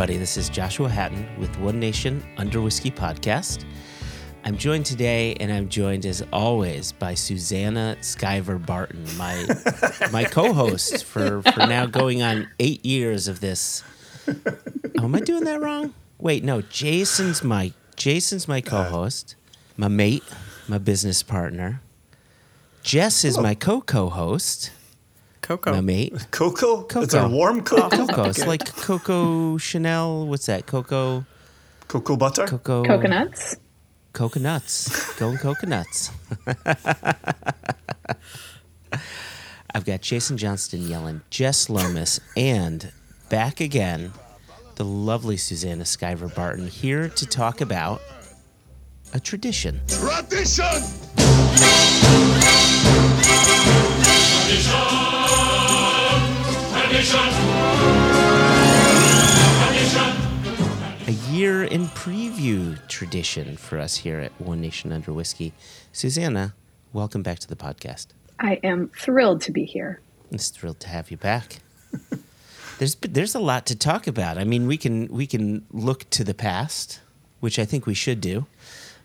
Hello, everybody. This is Joshua Hatton with One Nation Under Whiskey podcast. I'm joined today, and I'm joined as always by Susannah Skiver Barton, my my co-host for for now going on eight years of this. Oh, am I doing that wrong? Wait, no. Jason's my Jason's my uh, co-host, my mate, my business partner. Jess is my co-co-host, Coco. my mate. Cocoa? Cocoa. It's Cocoa. a warm cocoa. Coco. It's like Coco Chanel. What's that? Cocoa. Cocoa butter? Cocoa. Coconuts. Coconuts. Going coconuts. I've got Jason Johnston yelling, Jess Lomas, and back again, the lovely Susannah Skiver Barton here to talk about a tradition. Tradition! A year in preview tradition for us here at One Nation Under Whiskey. Susannah, welcome back to the podcast. I am thrilled to be here. I'm thrilled to have you back. there's there's a lot to talk about. I mean, we can we can look to the past, which I think we should do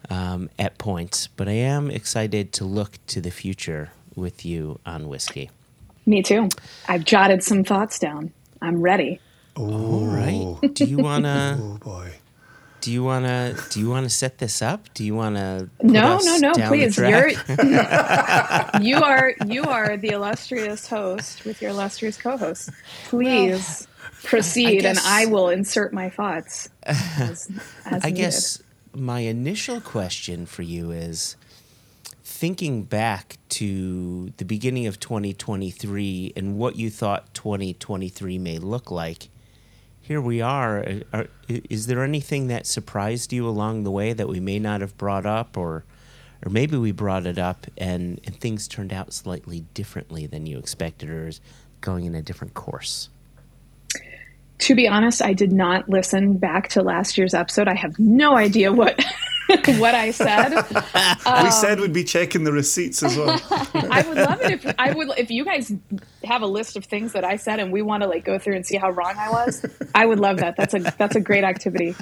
um, at points. But I am excited to look to the future with you on whiskey. Me too. I've jotted some thoughts down. I'm ready. All right. Do you wanna Oh boy. do you wanna do you wanna set this up? Do you wanna No, put no, no, please. You're you are you are the illustrious host with your illustrious co-host. Please proceed, and guess- I will insert my thoughts. As, as I needed. guess my initial question for you is thinking back to the beginning of 2023 and what you thought 2023 may look like. Here we are. Uh, uh, are- Is there anything that surprised you along the way that we may not have brought up, or, or maybe we brought it up and, and things turned out slightly differently than you expected, or is going in a different course? To be honest, I did not listen back to last year's episode. I have no idea what what I said. we um, said we'd be checking the receipts as well. I would love it if I would if you guys have a list of things that I said and we want to like go through and see how wrong I was. I would love that. That's a that's a great activity.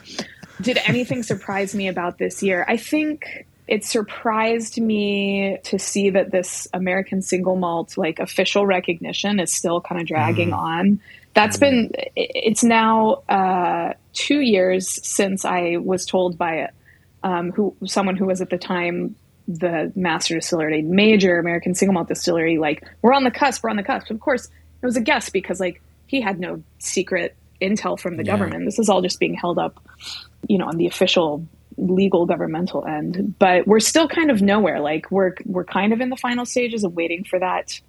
Did anything surprise me about this year? I think it surprised me to see that this American single malt like official recognition is still kind of dragging mm. on. That's been mm. it's now uh, two years since I was told by um, who someone who was at the time the master distiller at a major American single malt distillery, like, we're on the cusp, we're on the cusp. Of course, it was a guess because, like, he had no secret intel from the Yeah. government. This is all just being held up, you know, on the official legal governmental end. But we're still kind of nowhere. Like, we're, we're kind of in the final stages of waiting for that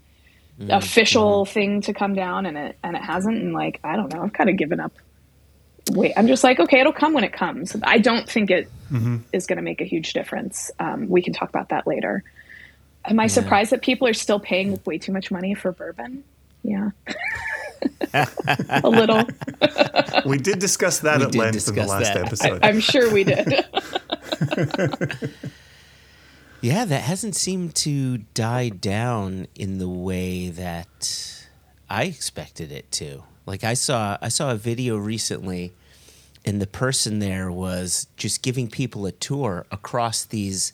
official thing to come down and it, and it hasn't. And, like, I don't know, I've kind of given up. Wait, I'm just like, okay, it'll come when it comes. I don't think it is going to make a huge difference. Um, we can talk about that later. Am I surprised that people are still paying way too much money for bourbon? Yeah. a little. We did discuss that We at length in the last that. episode. I'm sure we did. Yeah, that hasn't seemed to die down in the way that I expected it to. Like I saw I saw a video recently and the person there was just giving people a tour across these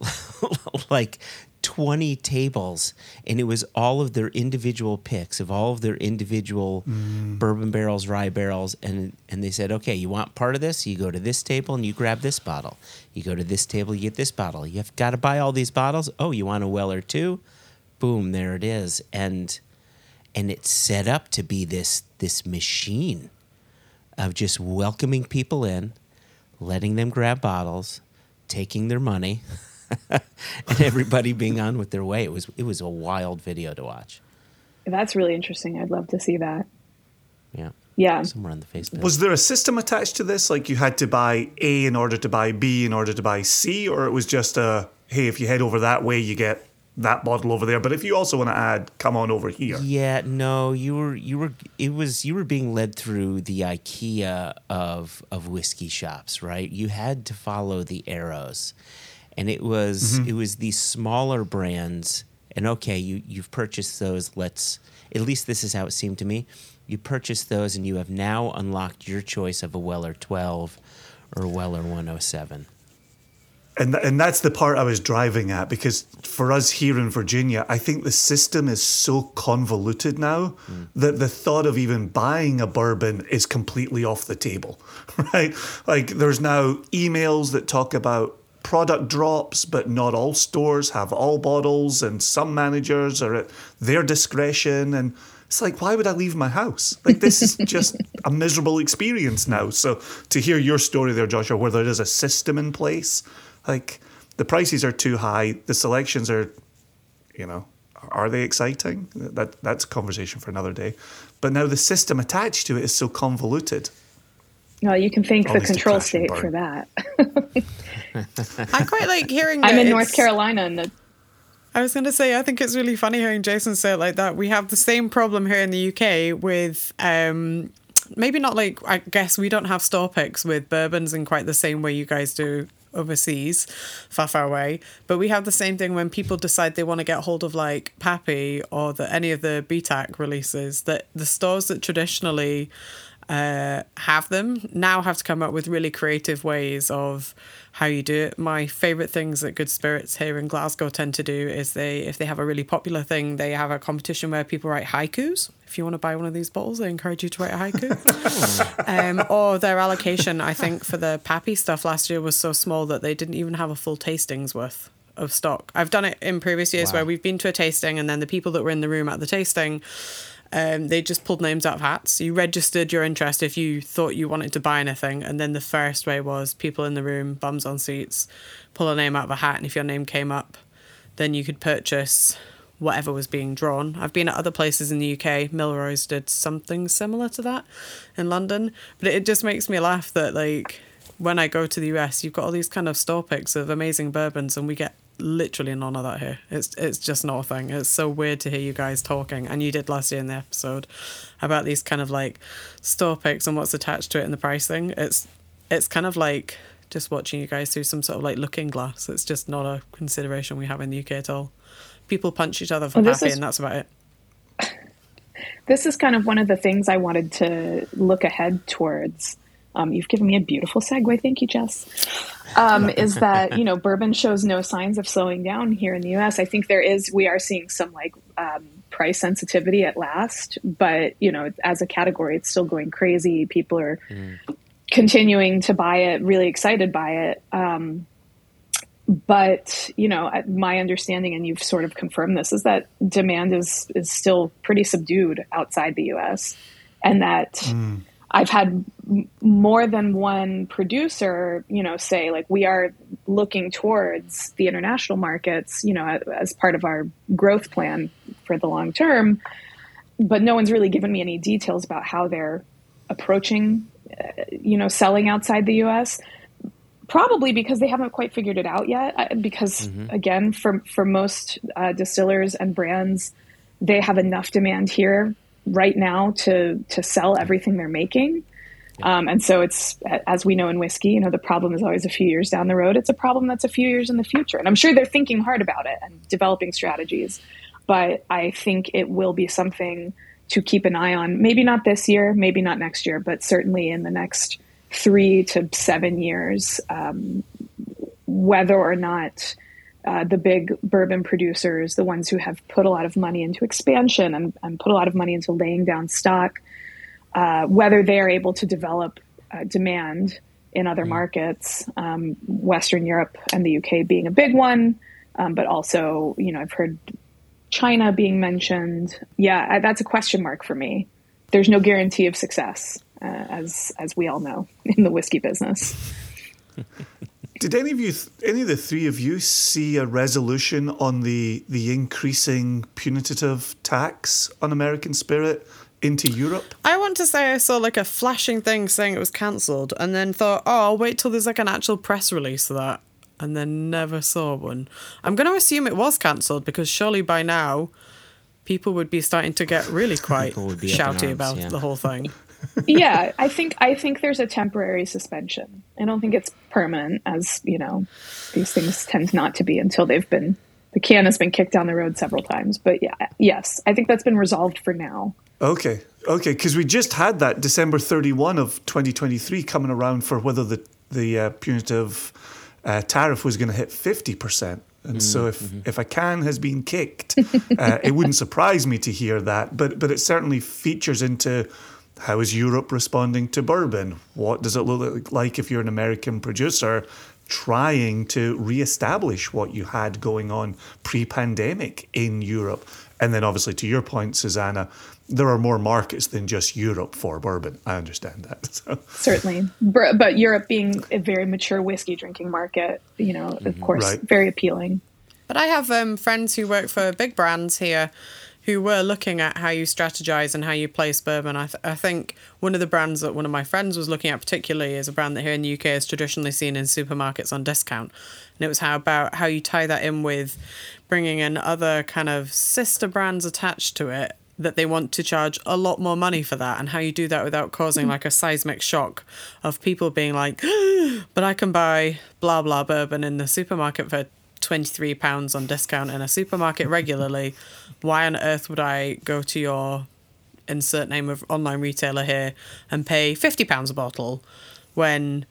like 20 tables and it was all of their individual picks of all of their individual mm. bourbon barrels rye barrels and and they said okay you want part of this? You go to this table and you grab this bottle. You go to this table you get this bottle. You've got to buy all these bottles? Oh you want a weller too boom there it is. And and it's set up to be this this machine of just welcoming people in letting them grab bottles taking their money and everybody being on with their way. It was it was a wild video to watch. That's really interesting. I'd love to see that. Yeah, Yeah. somewhere on the Facebook. Was there a system attached to this? Like you had to buy A in order to buy B in order to buy C? Or it was just a, hey, if you head over that way, you get that bottle over there. But if you also want to add, come on over here. yeah, no, you were you were it was you were being led through the IKEA of of whiskey shops, right? You had to follow the arrows. And it was mm-hmm. it was these smaller brands and okay, you you've purchased those, let's at least this is how it seemed to me. You purchased those, and you have now unlocked your choice of a Weller 12 or Weller 107. And, th- and that's the part I was driving at because for us here in Virginia, I think the system is so convoluted now mm. that the thought of even buying a bourbon is completely off the table, right? Like there's now emails that talk about product drops, but not all stores have all bottles, and some managers are at their discretion. And it's like, why would I leave my house? Like, this is just a miserable experience now. So, to hear your story there, Joshua, where there is a system in place, like the prices are too high, the selections are, you know, are they exciting? That that's a conversation for another day. But now the system attached to it is so convoluted. Well, you can thank the control state for that. I quite like hearing. I'm in North Carolina, and the. I was going to say, I think it's really funny hearing Jason say it like that. We have the same problem here in the UK with um, maybe not like I guess we don't have store picks with bourbons in quite the same way you guys do overseas, far, far away. But we have the same thing when people decide they want to get hold of like Pappy or the, any of the BTAC releases, that the stores that traditionally uh, have them now have to come up with really creative ways of how you do it. My favorite things that Good Spirits here in Glasgow tend to do is they, if they have a really popular thing, they have a competition where people write haikus. If you want to buy one of these bottles, they encourage you to write a haiku. um, or their allocation, I think, for the Pappy stuff last year was so small that they didn't even have a full tasting's worth of stock. I've done it in previous years wow. where we've been to a tasting and then the people that were in the room at the tasting um, they just pulled names out of hats. You registered your interest if you thought you wanted to buy anything, and then the first way was people in the room, bums on seats, pull a name out of a hat, and if your name came up, then you could purchase whatever was being drawn. I've been at other places in the UK. Milroy's did something similar to that in London, but it just makes me laugh that like when I go to the US, you've got all these kind of store picks of amazing bourbons, and we get literally none of that here. It's it's just not a thing. It's so weird to hear you guys talking, and you did last year in the episode about these kind of like store picks and what's attached to it and the pricing. It's it's kind of like just watching you guys through some sort of like looking glass. It's just not a consideration we have in the UK at all. People punch each other for well, happy, is, and that's about it. This is kind of one of the things I wanted to look ahead towards um, you've given me a beautiful segue. Thank you, Jess. Um, is that, you know, bourbon shows no signs of slowing down here in the US. I think there is, we are seeing some like um, price sensitivity at last, but, you know, as a category, it's still going crazy. People are mm. continuing to buy it, really excited by it. Um, but you know my understanding and you've sort of confirmed this is that demand is is still pretty subdued outside the us and that mm I've had more than one producer, you know, say like we are looking towards the international markets, you know, as part of our growth plan for the long term. But no one's really given me any details about how they're approaching, uh, you know, selling outside the U.S. Probably because they haven't quite figured it out yet. Uh, because mm-hmm. again, for for most uh, distillers and brands, they have enough demand here right now to to sell everything they're making. Um, and so it's as we know in whiskey, you know, the problem is always a few years down the road. It's a problem that's a few years in the future, and I'm sure they're thinking hard about it and developing strategies. But I think it will be something to keep an eye on. Maybe not this year, maybe not next year, but certainly in the next three to seven years, um, whether or not uh, the big bourbon producers, the ones who have put a lot of money into expansion and, and put a lot of money into laying down stock, uh, whether they are able to develop uh, demand in other mm. markets, um, Western Europe and the UK being a big one, um, but also, you know, I've heard China being mentioned. Yeah, I, that's a question mark for me. There's no guarantee of success, uh, as as we all know in the whiskey business. Did any of you, any of the three of you, see a resolution on the the increasing punitive tax on American spirit into Europe? I want to say I saw like a flashing thing saying it was cancelled, and then thought, oh, I'll wait till there's like an actual press release of that, and then never saw one. I'm going to assume it was cancelled because surely by now people would be starting to get really quite shouty arms, about yeah. the whole thing yeah, I think I think there's a temporary suspension. I don't think it's permanent, as you know, these things tend not to be until they've been the can has been kicked down the road several times. But yeah, yes, I think that's been resolved for now. Okay, Okay, because we just had that December 31 of 2023 coming around for whether the, the uh, punitive uh, tariff was going to hit 50%. And mm, so if, mm-hmm. if a can has been kicked, uh, it wouldn't surprise me to hear that. But, but it certainly features into how is Europe responding to bourbon? What does it look like if you're an American producer trying to reestablish what you had going on pre pandemic in Europe? And then, obviously, to your point, Susannah, there are more markets than just Europe for bourbon. I understand that. So. Certainly, but Europe being a very mature whiskey drinking market, you know, of mm-hmm. course, right. very appealing. But I have um, friends who work for big brands here who were looking at how you strategize and how you place bourbon. I, th- I think one of the brands that one of my friends was looking at particularly is a brand that here in the UK is traditionally seen in supermarkets on discount. And it was how about how you tie that in with bringing in other kind of sister brands attached to it that they want to charge a lot more money for that and how you do that without causing hmm. like a seismic shock of people being like but i can buy blah blah bourbon in the supermarket for 23 pounds on discount in a supermarket regularly why on earth would i go to your insert name of online retailer here and pay 50 pounds a bottle when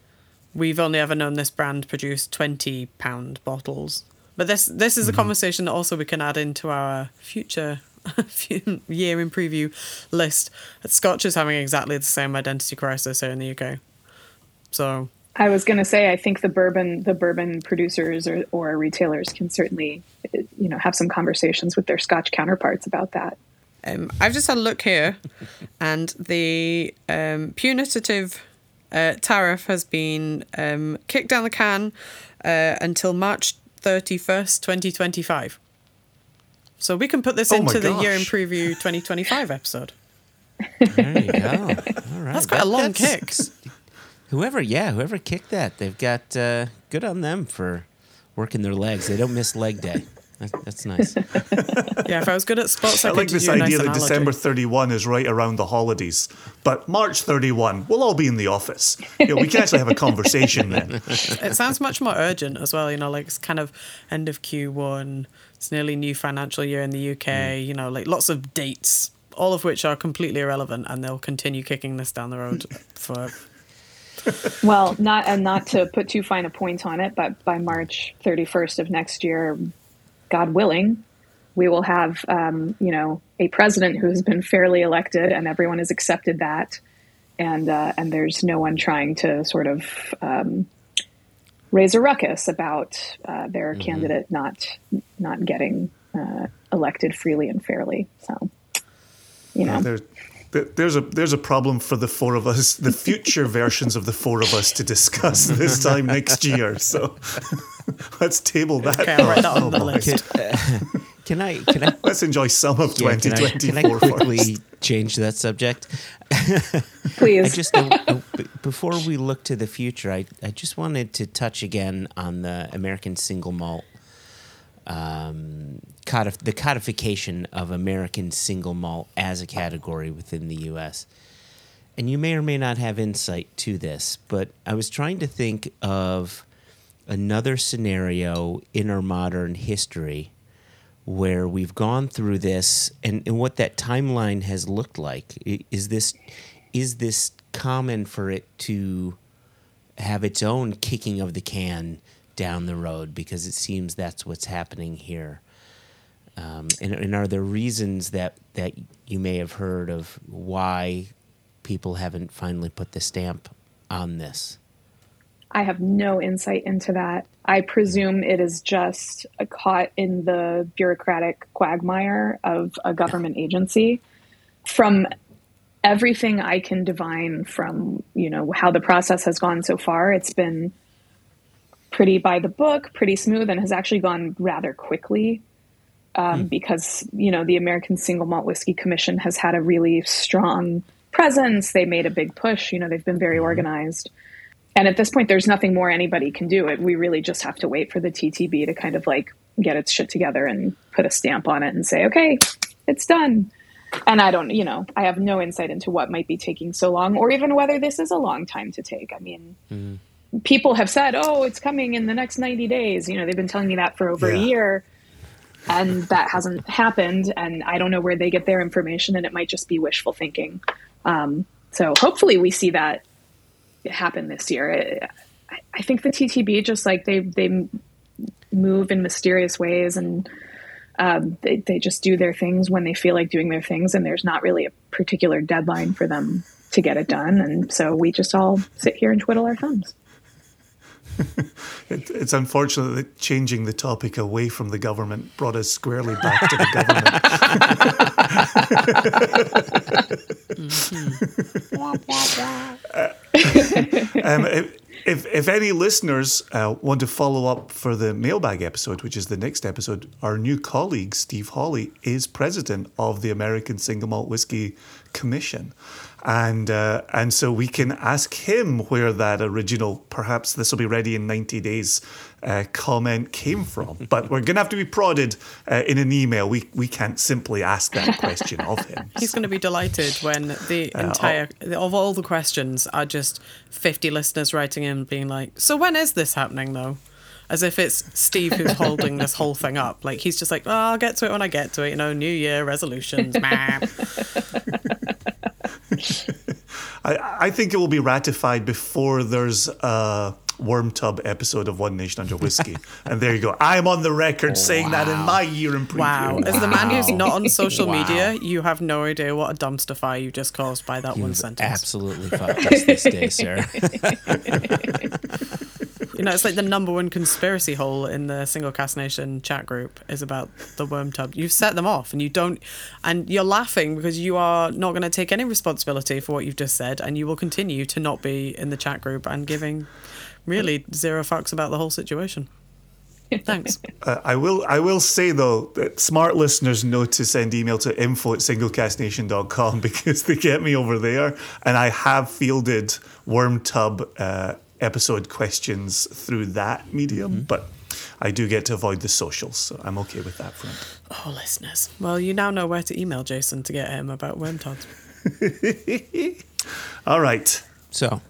we've only ever known this brand produce 20 pound bottles but this this is a mm-hmm. conversation that also we can add into our future year in preview list. Scotch is having exactly the same identity crisis here in the UK. So I was going to say, I think the bourbon, the bourbon producers or, or retailers can certainly, you know, have some conversations with their Scotch counterparts about that. Um, I've just had a look here, and the um, punitive uh, tariff has been um, kicked down the can uh, until March 31st, 2025. So we can put this oh into the year in preview 2025 episode. There you go. All right. That's quite that, a long kick. Whoever, yeah, whoever kicked that, they've got uh, good on them for working their legs. They don't miss leg day. that's nice. yeah, if I was good at sports, I, I like this idea nice that analogy. December 31 is right around the holidays, but March 31, we'll all be in the office. You know, we can actually have a conversation then. It sounds much more urgent as well. You know, like it's kind of end of Q1 it's nearly new financial year in the UK, mm. you know, like lots of dates, all of which are completely irrelevant, and they'll continue kicking this down the road for. Well, not and not to put too fine a point on it, but by March 31st of next year, God willing, we will have, um, you know, a president who has been fairly elected, and everyone has accepted that, and uh, and there's no one trying to sort of um, raise a ruckus about uh, their mm-hmm. candidate not not getting uh, elected freely and fairly. So, you know. Yeah, there's a there's a problem for the four of us, the future versions of the four of us to discuss this time next year. So let's table that. Okay, I'll write on the list. Can I? Can I? Let's enjoy some of yeah, 2024 can I, can I quickly first? change that subject? Please. I just uh, before we look to the future, I I just wanted to touch again on the American single malt. Um, codif- the codification of American single malt as a category within the U.S. And you may or may not have insight to this, but I was trying to think of another scenario in our modern history where we've gone through this and, and what that timeline has looked like. Is this is this common for it to have its own kicking of the can down the road because it seems that's what's happening here. Um, and, and are there reasons that that you may have heard of why people haven't finally put the stamp on this? I have no insight into that. I presume it is just caught in the bureaucratic quagmire of a government agency. From everything I can divine from, you know, how the process has gone so far, it's been pretty by the book, pretty smooth, and has actually gone rather quickly. Um, mm. Because you know the American Single Malt Whiskey Commission has had a really strong presence. They made a big push. You know they've been very mm. organized and at this point there's nothing more anybody can do it we really just have to wait for the ttb to kind of like get its shit together and put a stamp on it and say okay it's done and i don't you know i have no insight into what might be taking so long or even whether this is a long time to take i mean mm-hmm. People have said oh it's coming in the next 90 days you know they've been telling me that for over yeah. a year and that hasn't happened. And I don't know where they get their information, and it might just be wishful thinking. Um, so hopefully, we see that happen this year. I, I think the TTB just like they they move in mysterious ways and um, they, they just do their things when they feel like doing their things and there's not really a particular deadline for them to get it done and so we just all sit here and twiddle our thumbs it, it's unfortunate that changing the topic away from the government brought us squarely back to the government. um, if, if any listeners uh, want to follow up for the mailbag episode, which is the next episode, our new colleague, Steve Hawley, is president of the American Single Malt Whiskey Commission and uh, and so we can ask him where that original perhaps this will be ready in 90 days uh, comment came from. But we're going to have to be prodded uh, in an email. We we can't simply ask that question of him. He's going to be delighted when the uh, entire oh. of all the questions are just 50 listeners writing in being like so when is this happening though as if it's Steve who's holding this whole thing up. Like he's just like, oh, I'll get to it when I get to it. You know, New Year resolutions. I, I think it will be ratified before there's a worm tub episode of One Nation Under Whiskey. and there you go. I'm on the record saying wow. that in my year in preview. Wow. As the man who's not on social wow. media, you have no idea what a dumpster fire you just caused by that You've one sentence. Absolutely fucked us this day, sir. You know, it's like the number one conspiracy hole in the Single Cask Nation chat group is about the worm tub. You've set them off and you don't, and you're laughing because you are not going to take any responsibility for what you've just said and you will continue to not be in the chat group and giving really zero fucks about the whole situation. Thanks. Uh, I will I will say though that smart listeners know to send email to info at singlecasknation.com because they get me over there and I have fielded worm tub uh, episode questions through that medium, mm-hmm. but I do get to avoid the socials, so I'm okay with that front. Oh, listeners. Well, you now know where to email Jason to get him about worm tubs. All right. So,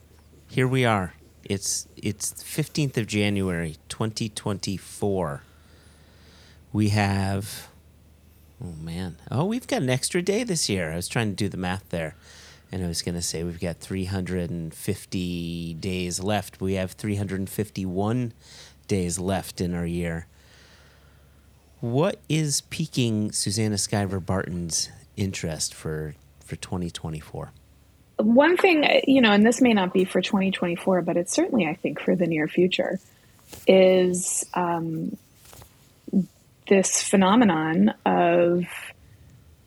here we are. It's it's 15th of January, 2024. We have Oh man. Oh, we've got an extra day this year. I was trying to do the math there and I was going to say we've got 350 days left. We have 351 days left in our year. What is piquing Susannah Skiver Barton's interest for for 2024? One thing, you know, and this may not be for 2024, but it's certainly, I think, for the near future, is um, this phenomenon of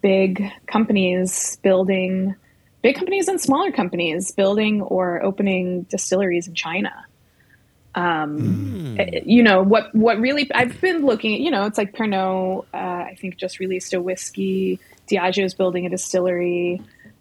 big companies building big companies and smaller companies building or opening distilleries in China. Um, mm. You know what? What really? I've been looking. at, You know, it's like Pernod. Uh, I think just released a whiskey. Diageo is building a distillery.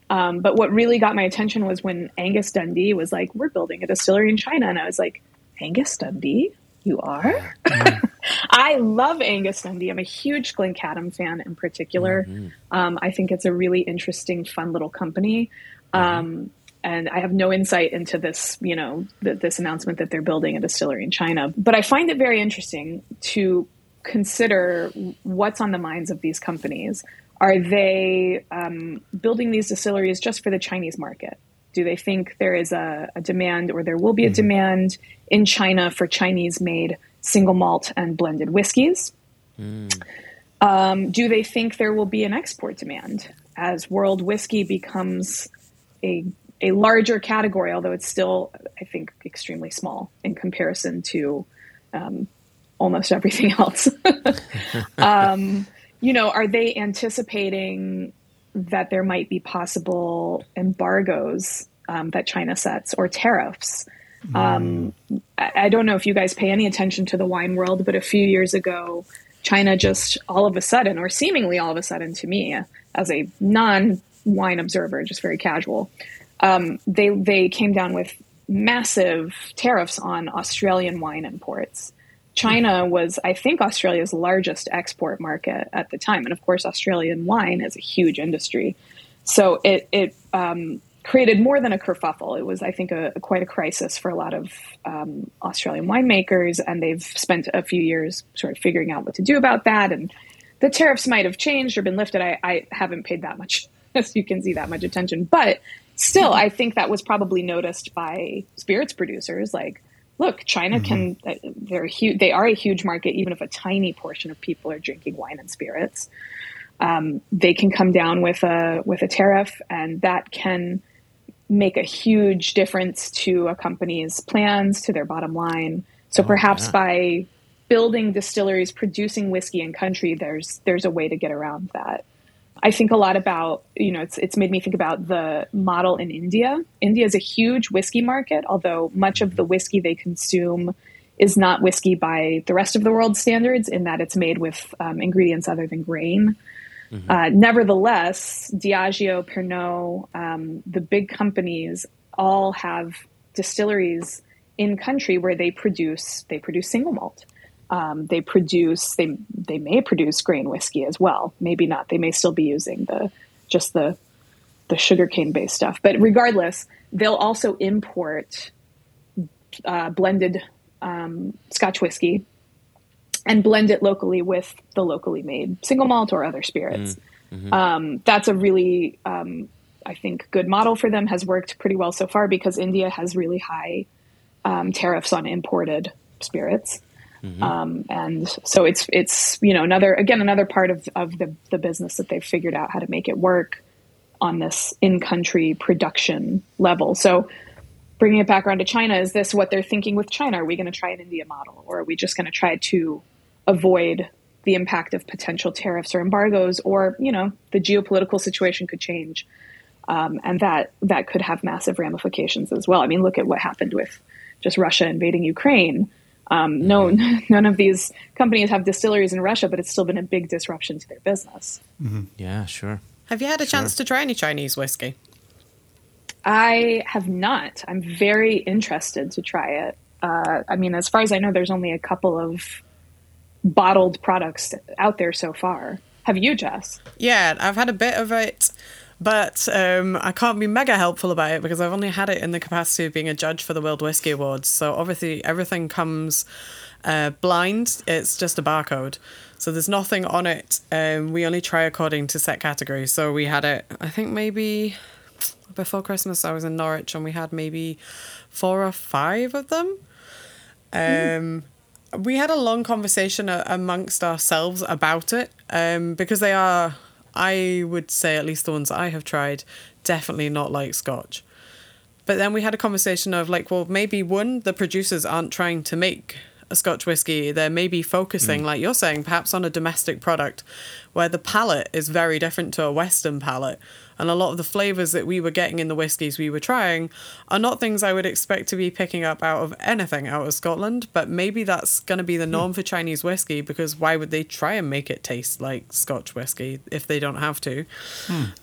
Um, but what really got my attention was when Angus Dundee was like, "We're building a distillery in China," and I was like, "Angus Dundee, you are?" Mm. I love Angus Dundee. I'm a huge Glencadam fan in particular. Mm-hmm. Um, I think it's a really interesting, fun little company. Mm-hmm. Um, and I have no insight into this, you know, th- this announcement that they're building a distillery in China. But I find it very interesting to consider what's on the minds of these companies. Are they um, building these distilleries just for the Chinese market? Do they think there is a, a demand or there will be a mm-hmm. demand in China for Chinese made single malt and blended whiskeys? Mm. Um, do they think there will be an export demand as world whiskey becomes a a larger category, although it's still, I think, extremely small in comparison to um, almost everything else. um, you know, are they anticipating that there might be possible embargoes um, that China sets or tariffs um, I don't know if you guys pay any attention to the wine world, but a few years ago, China just all of a sudden, or seemingly all of a sudden to me, as a non wine observer, just very casual, um, they they came down with massive tariffs on Australian wine imports. China was, I think, Australia's largest export market at the time, and of course, Australian wine is a huge industry. So it it um, created more than a kerfuffle. It was, I think, a, quite a crisis for a lot of um, Australian winemakers, and they've spent a few years sort of figuring out what to do about that. And the tariffs might have changed or been lifted. I, I haven't paid that much, as you can see, that much attention. But still, I think that was probably noticed by spirits producers. Like, look, China can they're huge. They are a huge market, even if a tiny portion of people are drinking wine and spirits. Um, they can come down with a with a tariff, and that can make a huge difference to a company's plans, to their bottom line. So perhaps yeah. by building distilleries producing whiskey in country, there's there's a way to get around that. I think a lot about you know it's it's made me think about the model in India. India is a huge whiskey market, although much of the whiskey they consume is not whiskey by the rest of the world standards in that it's made with um, ingredients other than grain. Uh, nevertheless, Diageo, Pernod, um, the big companies all have distilleries in country where they produce they produce single malt. Um, they produce they they may produce grain whiskey as well. Maybe not. They may still be using the just the the sugarcane based stuff. But regardless, they'll also import uh, blended um, Scotch whiskey and blend it locally with the locally made single malt or other spirits. Um, that's a really, um, I think, good model for them. Has worked pretty well so far because India has really high um, tariffs on imported spirits. Um, and so it's it's you know another again another part of, of the, the business that they've figured out how to make it work on this in country production level. So bringing it back around to China, is this what they're thinking with China? Are we going to try an India model, or are we just going to try to avoid the impact of potential tariffs or embargoes, or you know, the geopolitical situation could change, um, and that that could have massive ramifications as well. I mean, look at what happened with just Russia invading Ukraine. Um, no, none of these companies have distilleries in Russia, but it's still been a big disruption to their business. Yeah, sure. Have you had a chance to try any Chinese whiskey? I have not. I'm very interested to try it. Uh, I mean, as far as I know, there's only a couple of bottled products out there so far. Have you, Jess? Yeah, I've had a bit of it, but um, I can't be mega helpful about it because I've only had it in the capacity of being a judge for the World Whiskey Awards. So obviously everything comes uh, blind. It's just a barcode. So there's nothing on it. Um, we only try according to set categories. So we had it, I think maybe before Christmas, I was in Norwich and we had maybe four or five of them. Um, We had a long conversation amongst ourselves about it um, because they are, I would say, at least the ones I have tried, definitely not like Scotch. But then we had a conversation of like, well, maybe one, the producers aren't trying to make a Scotch whiskey. They're maybe focusing, mm. like you're saying, perhaps on a domestic product where the palate is very different to a Western palate. And a lot of the flavors that we were getting in the whiskies we were trying are not things I would expect to be picking up out of anything out of Scotland. But maybe that's going to be the hmm. norm for Chinese whiskey because why would they try and make it taste like Scotch whiskey if they don't have to?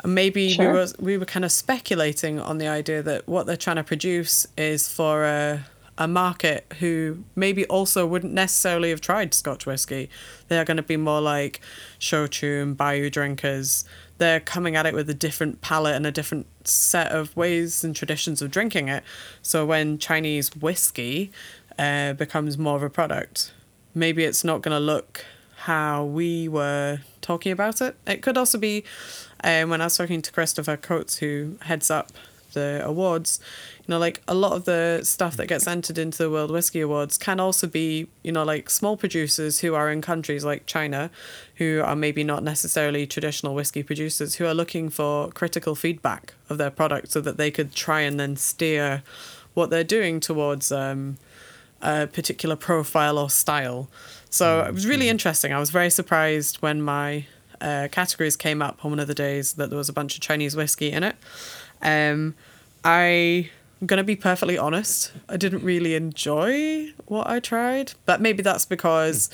And maybe Sure. we were we were kind of speculating on the idea that what they're trying to produce is for a a market who maybe also wouldn't necessarily have tried Scotch whiskey. They're going to be more like shochu and baijiu drinkers. They're coming at it with a different palate and a different set of ways and traditions of drinking it. So when Chinese whiskey uh, becomes more of a product, maybe it's not going to look how we were talking about it. It could also be um, when I was talking to Christopher Coates, who heads up the awards, you know, like a lot of the stuff that gets entered into the World Whiskey Awards can also be, you know, like small producers who are in countries like China, who are maybe not necessarily traditional whiskey producers, who are looking for critical feedback of their product so that they could try and then steer what they're doing towards um, a particular profile or style. So it was really interesting. I was very surprised when my uh, categories came up on one of the days that there was a bunch of Chinese whiskey in it. Um, I I'm gonna be perfectly honest. I didn't really enjoy what I tried, but maybe that's because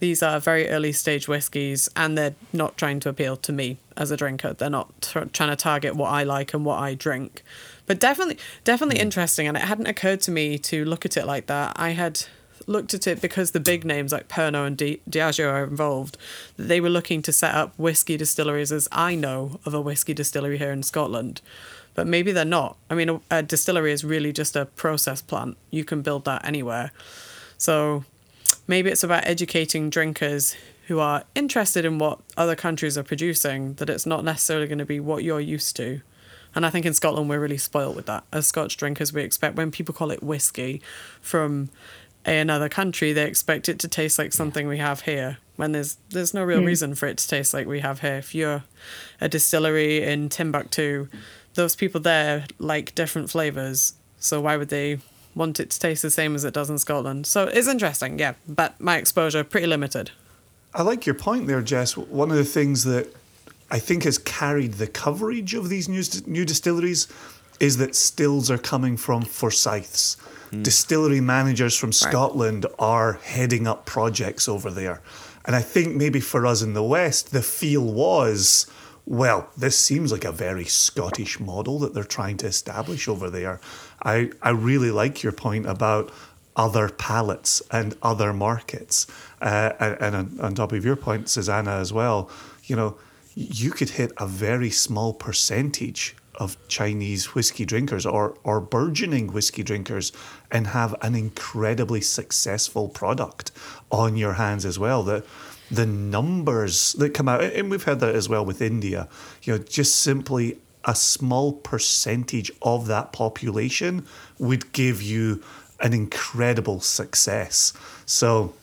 these are very early stage whiskies and they're not trying to appeal to me as a drinker. They're not tr- trying to target what I like and what I drink. But definitely, definitely hmm. interesting. And it hadn't occurred to me to look at it like that. I had looked at it because the big names like Pernod and Di- Diageo are involved. They were looking to set up whiskey distilleries, as I know of a whiskey distillery here in Scotland. But maybe they're not. I mean, a, a distillery is really just a process plant. You can build that anywhere. So maybe it's about educating drinkers who are interested in what other countries are producing, that it's not necessarily going to be what you're used to. And I think in Scotland, we're really spoiled with that. As Scotch drinkers, we expect when people call it whiskey from another country, they expect it to taste like something we have here. When there's there's no real mm. reason for it to taste like we have here. If you're a distillery in Timbuktu, those people there like different flavors. So why would they want it to taste the same as it does in Scotland? So it's interesting, yeah. But my exposure pretty limited. I like your point there, Jess. One of the things that I think has carried the coverage of these new new distilleries is that stills are coming from Forsyths. Mm. Distillery managers from Scotland right. are heading up projects over there. And I think maybe for us in the West, the feel was, well, this seems like a very Scottish model that they're trying to establish over there. I, I really like your point about other palates and other markets. Uh, and, and on, top of your point, Susannah, as well, you know, you could hit a very small percentage of Chinese whiskey drinkers or, or burgeoning whiskey drinkers and have an incredibly successful product on your hands as well. The, the numbers that come out, and we've heard that as well with India, you know, just simply a small percentage of that population would give you an incredible success. So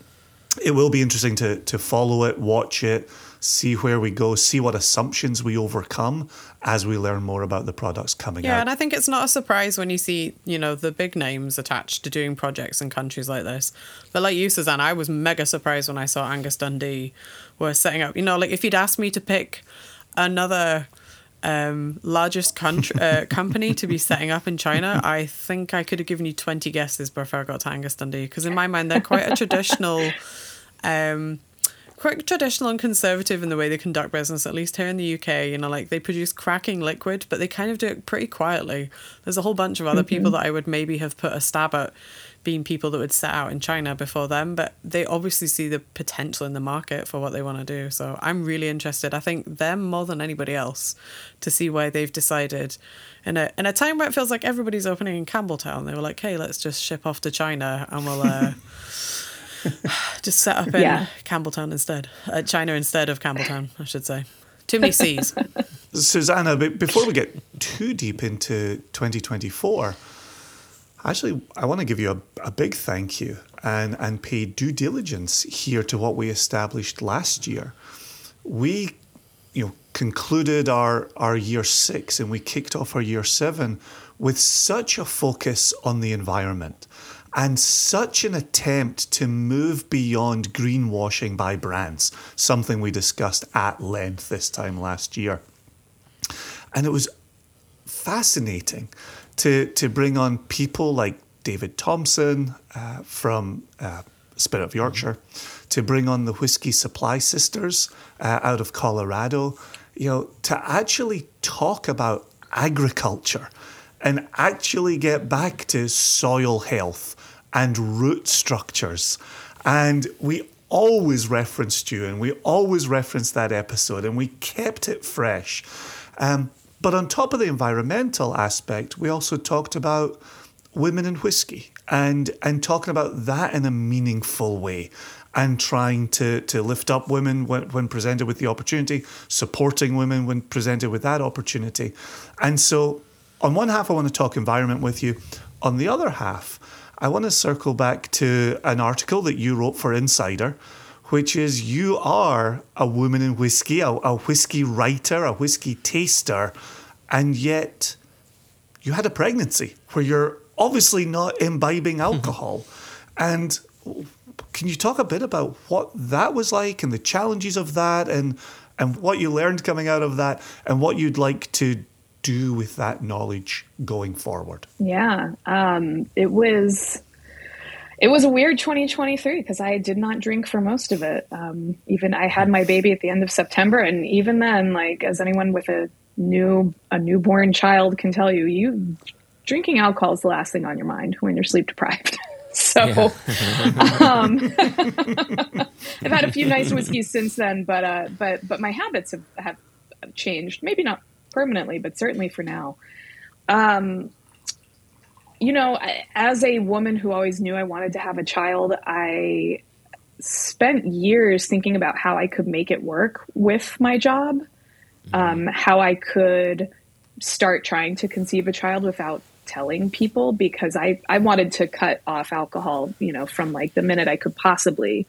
it will be interesting to to follow it, watch it, see where we go, see what assumptions we overcome as we learn more about the products coming yeah, out. and I think it's not a surprise when you see, you know, the big names attached to doing projects in countries like this. But like you, Suzanne, I was mega surprised when I saw Angus Dundee were setting up. You know, like if you'd asked me to pick another um, largest country, uh, company to be setting up in China, I think I could have given you 20 guesses before I got to Angus Dundee. Because in my mind, they're quite a traditional, um, quite traditional and conservative in the way they conduct business, at least here in the UK. You know, like they produce cracking liquid, but they kind of do it pretty quietly. There's a whole bunch of other mm-hmm. people that I would maybe have put a stab at being people that would set out in China before them, but they obviously see the potential in the market for what they want to do. So I'm really interested. I think them more than anybody else to see why they've decided in a in a time where it feels like everybody's opening in Campbeltown. They were like, hey, let's just ship off to China and we'll uh, just set up in yeah. Campbeltown instead, uh, China instead of Campbeltown, I should say. Too many C's. Susannah, before we get too deep into 2024 Actually, I want to give you a, a big thank you and, and pay due diligence here to what we established last year. We, you know, concluded our, our year six and we kicked off our year seven with such a focus on the environment and such an attempt to move beyond greenwashing by brands, something we discussed at length this time last year. And it was fascinating to to bring on people like David Thompson uh, from uh, Spirit of Yorkshire, to bring on the Whiskey Supply Sisters uh, out of Colorado, you know, to actually talk about agriculture and actually get back to soil health and root structures. And we always referenced you and we always referenced that episode and we kept it fresh. Um, but on top of the environmental aspect, we also talked about women and whiskey and and talking about that in a meaningful way and trying to to lift up women when, when presented with the opportunity, supporting women when presented with that opportunity. And so on one half I want to talk environment with you. On the other half, I want to circle back to an article that you wrote for Insider which is you are a woman in whiskey, a, a whiskey writer, a whiskey taster, and yet you had a pregnancy where you're obviously not imbibing mm-hmm. alcohol. and can you talk a bit about what that was like and the challenges of that and and what you learned coming out of that and what you'd like to do with that knowledge going forward? Yeah, um, it was it was a weird 2023 because I did not drink for most of it. Um, even I had my baby at the end of September, and even then, like as anyone with a new a newborn child can tell you, you drinking alcohol is the last thing on your mind when you're sleep deprived. so um, I've had a few nice whiskeys since then, but uh, but but my habits have have changed. Maybe not permanently, but certainly for now. Um, you know, as a woman who always knew I wanted to have a child, I spent years thinking about how I could make it work with my job, um, how I could start trying to conceive a child without telling people because I, I wanted to cut off alcohol, you know, from like the minute I could possibly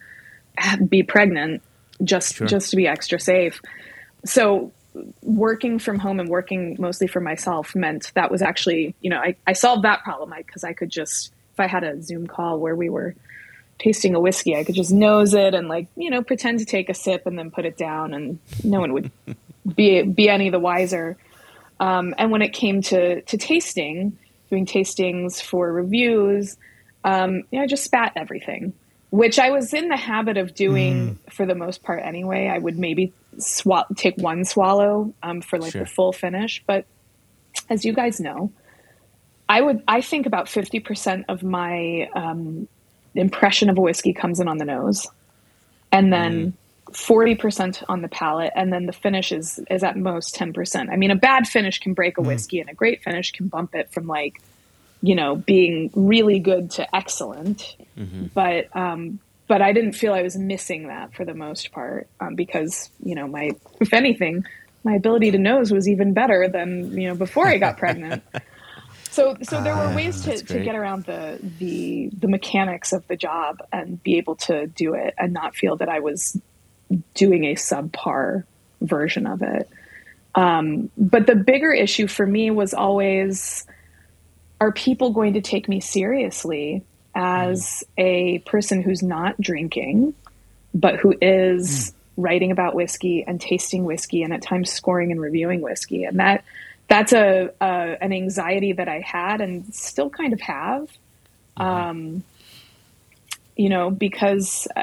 be pregnant just Sure. just to be extra safe. So working from home and working mostly for myself meant that was actually, you know, I, I solved that problem because I could just, if I had a Zoom call where we were tasting a whiskey, I could just nose it and like, you know, pretend to take a sip and then put it down and no one would be, be any the wiser. Um, and when it came to, to tasting, doing tastings for reviews, um, yeah, I just spat everything, which I was in the habit of doing for the most part anyway. I would maybe swa- take one swallow um, for like Sure. the full finish, but as you guys know, I would I think about fifty percent of my um, impression of a whiskey comes in on the nose, and then forty percent on the palate, and then the finish is is at most ten percent. I mean, a bad finish can break a whiskey, and a great finish can bump it from like you know being really good to excellent. But um, but I didn't feel I was missing that for the most part um, because you know my if anything my ability to nose was even better than you know before I got pregnant. So, so there were ways to, to get around the, the the mechanics of the job and be able to do it and not feel that I was doing a subpar version of it. Um, but the bigger issue for me was always: Are people going to take me seriously as a person who's not drinking, but who is writing about whiskey and tasting whiskey and at times scoring and reviewing whiskey? And that that's a, a an anxiety that I had and still kind of have. Um, you know, because uh,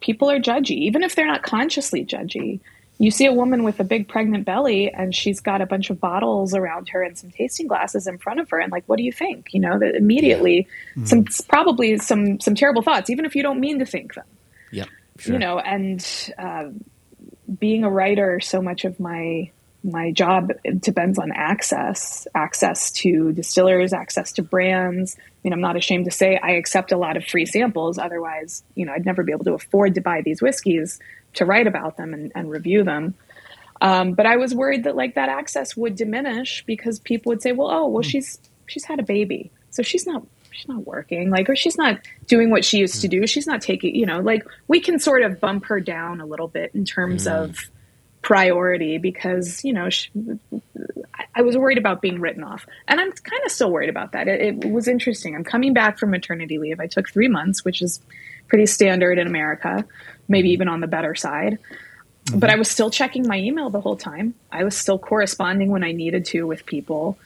people are judgy, even if they're not consciously judgy. You see a woman with a big pregnant belly and she's got a bunch of bottles around her and some tasting glasses in front of her. And like what do you think? You know, that immediately some probably some some terrible thoughts even if you don't mean to think them. Yeah Sure. you know and uh, being a writer so much of my my job depends on access access to distillers access to brands. I mean i'm not ashamed to say i accept a lot of free samples. Otherwise you know i'd never be able to afford to buy these whiskeys to write about them and, and review them. Um, but i was worried that like that access would diminish because people would say well oh well hmm. she's she's had a baby. So she's not she's not working. Like or she's not doing what she used to hmm. do. She's not taking you know like we can sort of bump her down a little bit in terms hmm. of priority because you know she, I- I was worried about being written off, and I'm kind of still worried about that. It, it was interesting. I'm coming back from maternity leave. I took three months, which is pretty standard in America, maybe even on the better side. But I was still checking my email the whole time. I was still corresponding when I needed to with people,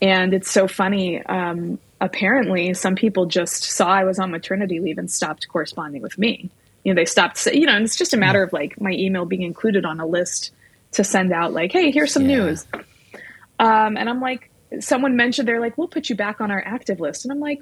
and it's so funny. Um, apparently, some people just saw I was on maternity leave and stopped corresponding with me. You know, they stopped. You know, and it's just a matter of like my email being included on a list to send out, like, "Hey, here's some Yeah. news." Um, and I'm like, someone mentioned they're like, we'll put you back on our active list. And I'm like,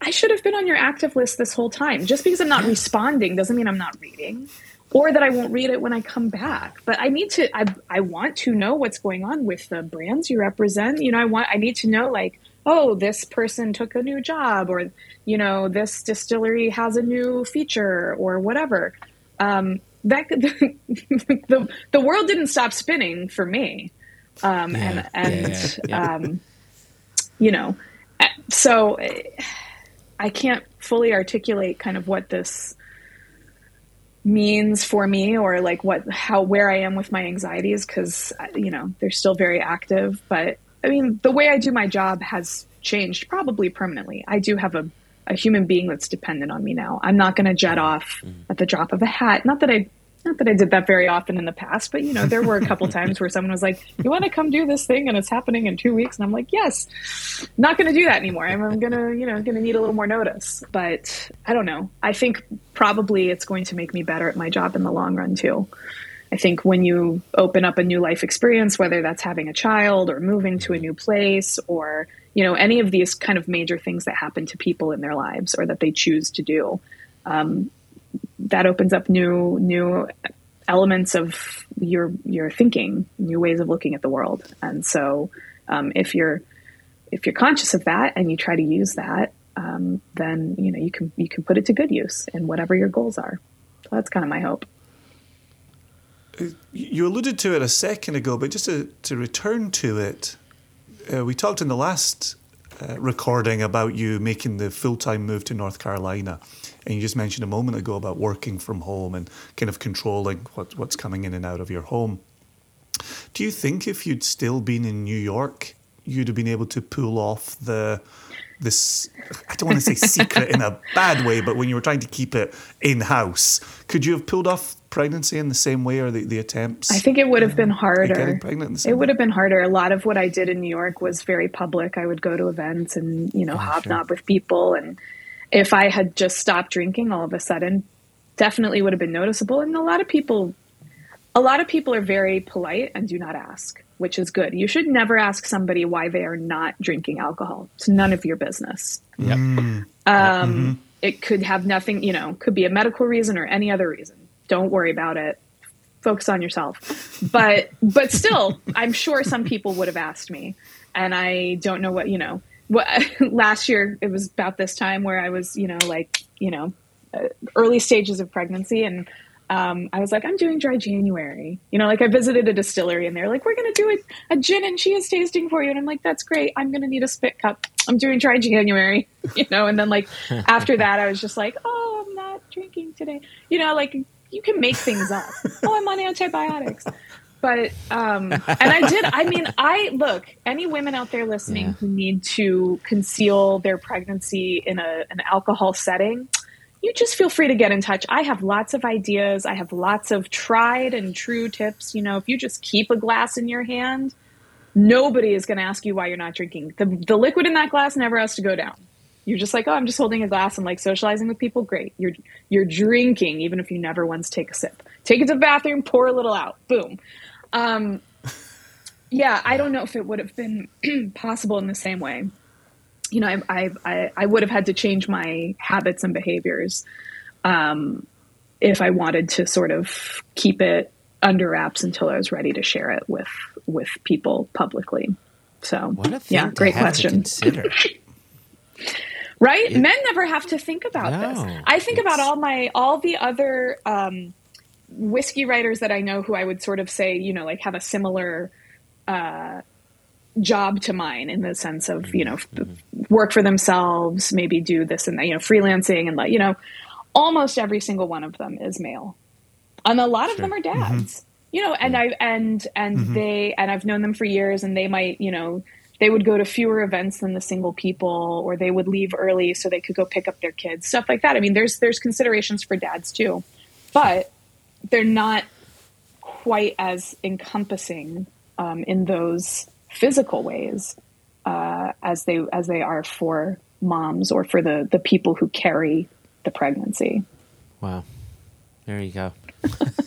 I should have been on your active list this whole time. Just because I'm not responding doesn't mean I'm not reading or that I won't read it when I come back. But I need to, I, I want to know what's going on with the brands you represent. You know, I want, I need to know like, oh, this person took a new job or, you know, this distillery has a new feature or whatever. Um, that the, the world didn't stop spinning for me um, Yeah, and and yeah, yeah. Um, you know, so I can't fully articulate kind of what this means for me or like what how where I am with my anxieties because uh, you know they're still very active. But I mean, the way I do my job has changed probably permanently. I do have a a human being that's dependent on me now. I'm not going to jet off mm-hmm. at the drop of a hat. Not that I not that I did that very often in the past, but you know, there were a couple times where someone was like, "You want to come do this thing and it's happening in 2 weeks." And I'm like, "Yes." Not going to do that anymore. I'm, I'm going to, you know, going to need a little more notice. But I don't know. I think probably it's going to make me better at my job in the long run too. I think when you open up a new life experience, whether that's having a child or moving to a new place or, you know, any of these kind of major things that happen to people in their lives or that they choose to do, um, that opens up new new elements of your your thinking, new ways of looking at the world. And so, um, if you're if you're conscious of that and you try to use that, um, then you know you can you can put it to good use in whatever your goals are. So that's kind of my hope. You alluded to it a second ago, but just to, to return to it, uh, we talked in the last uh, recording about you making the full time move to North Carolina. And you just mentioned a moment ago about working from home and kind of controlling what, what's coming in and out of your home. Do you think if you'd still been in New York, you'd have been able to pull off the this I don't want to say secret in a bad way, but when you were trying to keep it in house, could you have pulled off pregnancy in the same way or the, the attempts? I think it would have been harder. Getting pregnant in the same it would way? have been harder. A lot of what I did in New York was very public. I would go to events and, you know, Oh, hobnob with people. And if I had just stopped drinking all of a sudden, definitely would have been noticeable. And a lot of people, a lot of people are very polite and do not ask, which is good. You should never ask somebody why they are not drinking alcohol. It's none of your business. Yep. Mm. Um, It could have nothing, you know, could be a medical reason or any other reason. Don't worry about it. Focus on yourself. But but still, I'm sure some people would have asked me, and I don't know what you know. What last year it was about this time where I was, you know, like you know, uh, early stages of pregnancy, and um, I was like, I'm doing dry January. You know, like I visited a distillery and they're like, we're going to do a, a gin and cheese tasting for you. And I'm like, that's great. I'm going to need a spit cup. I'm doing dry January, you know, and then like after that, I was just like, oh, I'm not drinking today. You know, like you can make things up. oh, I'm on antibiotics. But, um, and I did, I mean, I look, any women out there listening Yeah. who need to conceal their pregnancy in a, an alcohol setting, you just feel free to get in touch. I have lots of ideas. I have lots of tried and true tips. You know, if you just keep a glass in your hand, nobody is going to ask you why you're not drinking. The, the liquid in that glass never has to go down. You're just like, oh, I'm just holding a glass and like socializing with people. Great. You're you're drinking even if you never once take a sip. Take it to the bathroom, pour a little out. Boom. Um, yeah, I don't know if it would have been possible in the same way you know, I, I, I, would have had to change my habits and behaviors um, if I wanted to sort of keep it under wraps until I was ready to share it with with people publicly. So, What a thing yeah, great question. Right? Men never have to think about No, this. I think about all my all the other um, whiskey writers that I know who I would sort of say, you know, like have a similar uh, job to mine in the sense of, you know, f- mm-hmm. Mm-hmm. work for themselves, maybe do this and that, you know, freelancing and like, you know, almost every single one of them is male. And a lot of them are mm-hmm. dads. You know, and I and and they and I've known them for years and they might, you know, they would go to fewer events than the single people or they would leave early so they could go pick up their kids stuff like that. I mean there's there's considerations for dads too but they're not quite as encompassing um, in those physical ways uh, as they as they are for moms or for the the people who carry the pregnancy. Wow. There you go.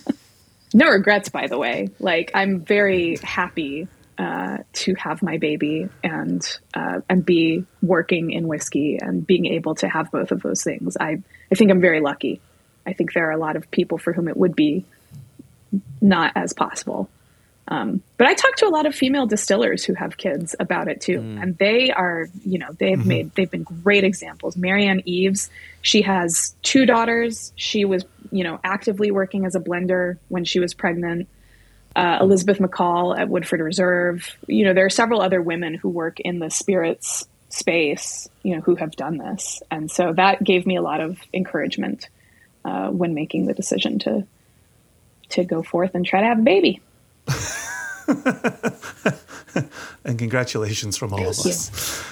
no regrets by the way. Like i'm very happy uh, to have my baby and uh, and be working in whiskey and being able to have both of those things. I i think i'm very lucky. I think there are a lot of people for whom it would be not as possible um, but I talk to a lot of female distillers who have kids about it too, and they are, you know, they've made they've been great examples. Marianne Eaves, she has two daughters. She was, you know, actively working as a blender when she was pregnant. Uh, Elizabeth McCall at Woodford Reserve. You know, there are several other women who work in the spirits space, you know, who have done this, and so that gave me a lot of encouragement uh, when making the decision to to go forth and try to have a baby. and congratulations from all Yes. of us.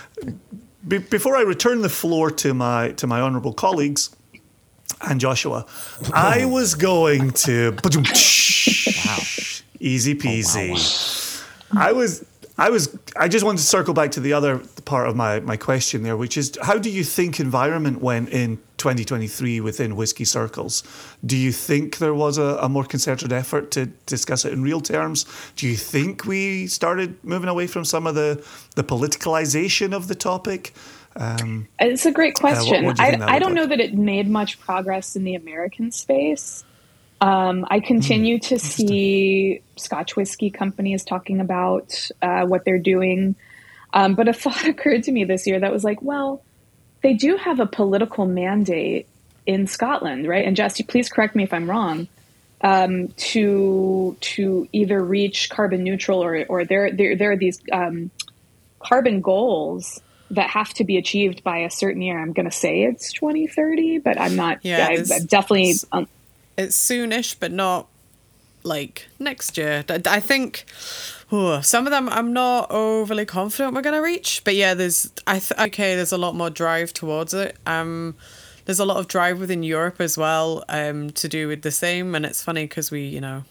Be- before I return the floor to my to my honourable colleagues and Joshua, I was going to easy oh, peasy. I was I was I just wanted to circle back to the other part of my, my question there, which is how do you think environment went in 2023 within whiskey circles? Do you think there was a, a more concerted effort to discuss it in real terms? Do you think we started moving away from some of the, the politicalization of the topic? Um, It's a great question. what do I, I don't like? know that it made much progress in the American space. Um, I continue Hmm. to see Scotch whiskey company is talking about uh, what they're doing. Um, but a thought occurred to me this year that was like, well, they do have a political mandate in Scotland, right? And Jess, please correct me if I'm wrong. Um, to to either reach carbon neutral or or there there there are these um, carbon goals that have to be achieved by a certain year. I'm going to say it's 2030, but I'm not. Yeah, I, I definitely. Um, it's soonish, but not like next year. I think oh, some of them I'm not overly confident we're gonna reach, but yeah, there's I th- okay, there's a lot more drive towards it. Um, there's a lot of drive within Europe as well um, to do with the same, and it's funny because we you know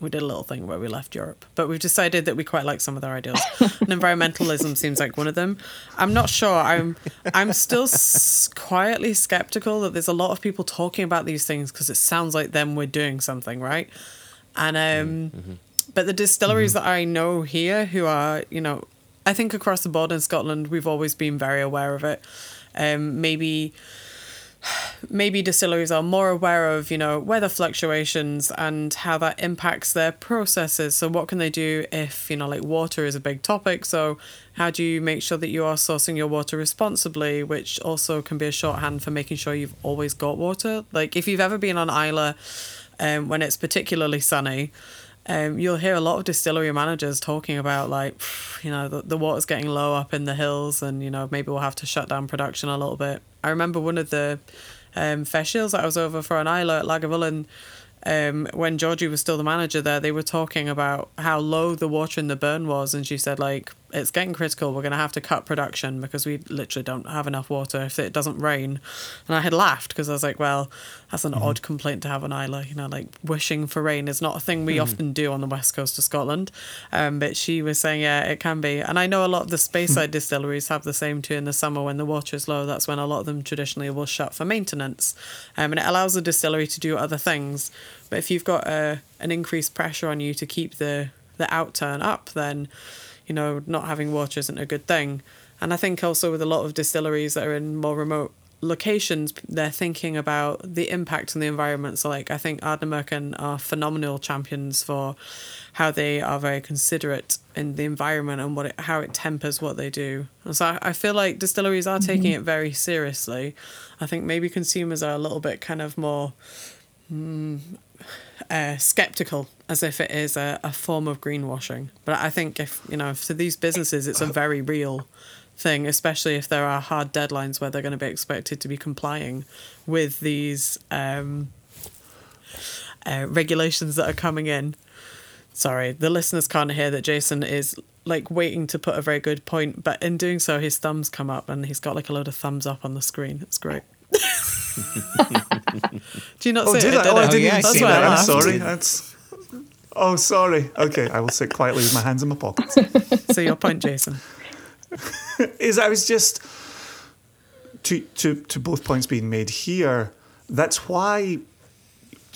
we did a little thing where we left Europe, but we've decided that we quite like some of their ideals. and environmentalism seems like one of them. I'm not sure. I'm I'm still s- quietly skeptical that there's a lot of people talking about these things because it sounds like them we're doing something right. And um, mm-hmm. but the distilleries mm-hmm. that I know here, who are you know, I think across the board in Scotland, we've always been very aware of it. Um, maybe maybe distilleries are more aware of you know weather fluctuations and how that impacts their processes so what can they do if you know like water is a big topic so how do you make sure that you are sourcing your water responsibly which also can be a shorthand for making sure you've always got water like if you've ever been on Islay um, when it's particularly sunny. Um, you'll hear a lot of distillery managers talking about like, you know, the, the water's getting low up in the hills, and you know maybe we'll have to shut down production a little bit. I remember one of the um, that I was over for an Islay at Lagavulin um, when Georgie was still the manager there, they were talking about how low the water in the burn was, and she said like it's getting critical. We're going to have to cut production because we literally don't have enough water if it doesn't rain. And I had laughed because I was like, well, that's an mm-hmm. odd complaint to have on Islay. You know, like wishing for rain is not a thing we mm-hmm. often do on the west coast of Scotland. Um, but she was saying, yeah, it can be. And I know a lot of the Speyside distilleries have the same too in the summer when the water is low. That's when a lot of them traditionally will shut for maintenance. Um, and it allows the distillery to do other things. But if you've got a, an increased pressure on you to keep the, the outturn up, then you know, not having water isn't a good thing. And I think also with a lot of distilleries that are in more remote locations, they're thinking about the impact on the environment. So, like, I think Ardnamurchan are phenomenal champions for how they are very considerate in the environment and what it, how it tempers what they do. And so, I, I feel like distilleries are taking mm-hmm. it very seriously. I think maybe consumers are a little bit kind of more. Mm, uh, skeptical as if it is a, a form of greenwashing. But I think if you know, for these businesses, it's a very real thing, especially if there are hard deadlines where they're going to be expected to be complying with these um, uh, regulations that are coming in. Sorry, the listeners can't hear that Jason is like waiting to put a very good point, but in doing so, his thumbs come up and he's got like a load of thumbs up on the screen. It's great. Do you not oh, see did it? I? Oh, I didn't yeah, see that. I'm sorry. That's. Oh, sorry. Okay, I will sit quietly with my hands in my pockets. so your point, Jason, is I was just to to to both points being made here. That's why,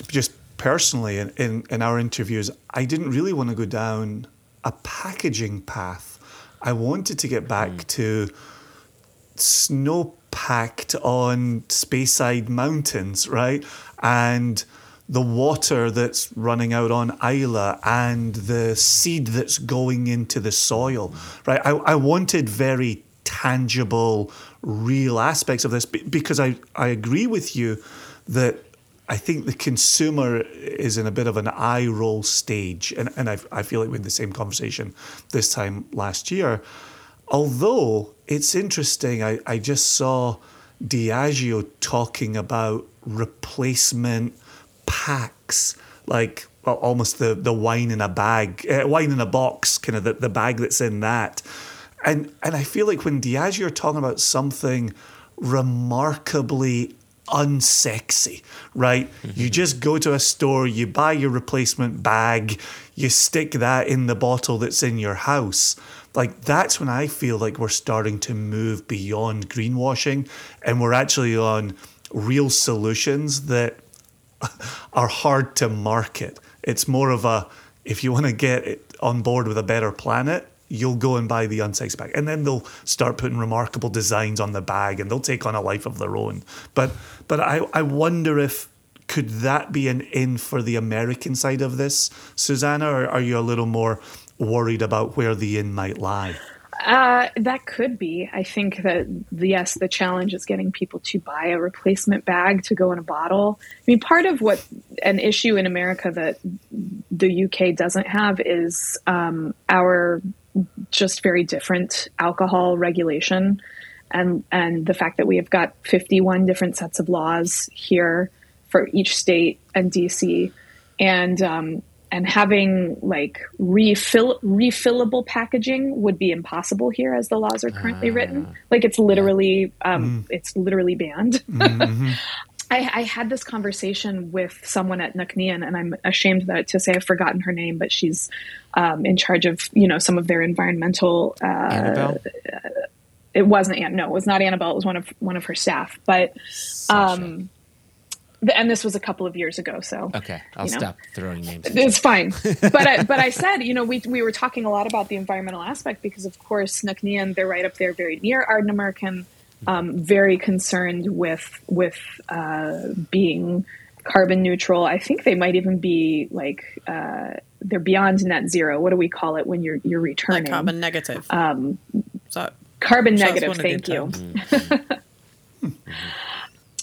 just personally, in, in, in our interviews, I didn't really want to go down a packaging path. I wanted to get back mm. to snow packed on Speyside mountains, right? And the water that's running out on Islay and the seed that's going into the soil, right? I, I wanted very tangible, real aspects of this because I, I agree with you that I think the consumer is in a bit of an eye roll stage. And, and I, I feel like we had the same conversation this time last year. Although it's interesting, I, I just saw Diageo talking about replacement packs, like well, almost the, the wine in a bag, uh, wine in a box, kind of the, the bag that's in that. And, and I feel like when Diageo are talking about something remarkably unsexy, right? Mm-hmm. You just go to a store, you buy your replacement bag, you stick that in the bottle that's in your house like that's when I feel like we're starting to move beyond greenwashing and we're actually on real solutions that are hard to market. It's more of a if you want to get on board with a better planet, you'll go and buy the unsexy bag. And then they'll start putting remarkable designs on the bag and they'll take on a life of their own. But but I, I wonder if could that be an in for the American side of this, Susannah, or are you a little more worried about where the in might lie? Uh, that could be. I think that yes, the challenge is getting people to buy a replacement bag to go in a bottle. I mean, part of what an issue in America that the UK doesn't have is um, our just very different alcohol regulation, and and the fact that we have got fifty one different sets of laws here for each state and DC, and um, and having like refill refillable packaging would be impossible here as the laws are currently written. Like it's literally um, it's literally banned. I, I had this conversation with someone at Nc'nean, and I'm ashamed that to say I've forgotten her name, but she's um, in charge of you know some of their environmental. Uh, Annabelle? it wasn't Ann. No, it was not Annabelle. It was one of one of her staff. But um, and this was a couple of years ago. So Okay, I'll you know. stop throwing names. It's fine, but I, but I said, you know, we we were talking a lot about the environmental aspect because, of course, Nc'nean, they're right up there, very near Ardnamurchan, um, very concerned with with uh, being carbon neutral. I think they might even be like uh, they're beyond net zero. What do we call it when you're you're returning Like carbon negative. Um, so carbon Sure, negative? that's one of Thank you.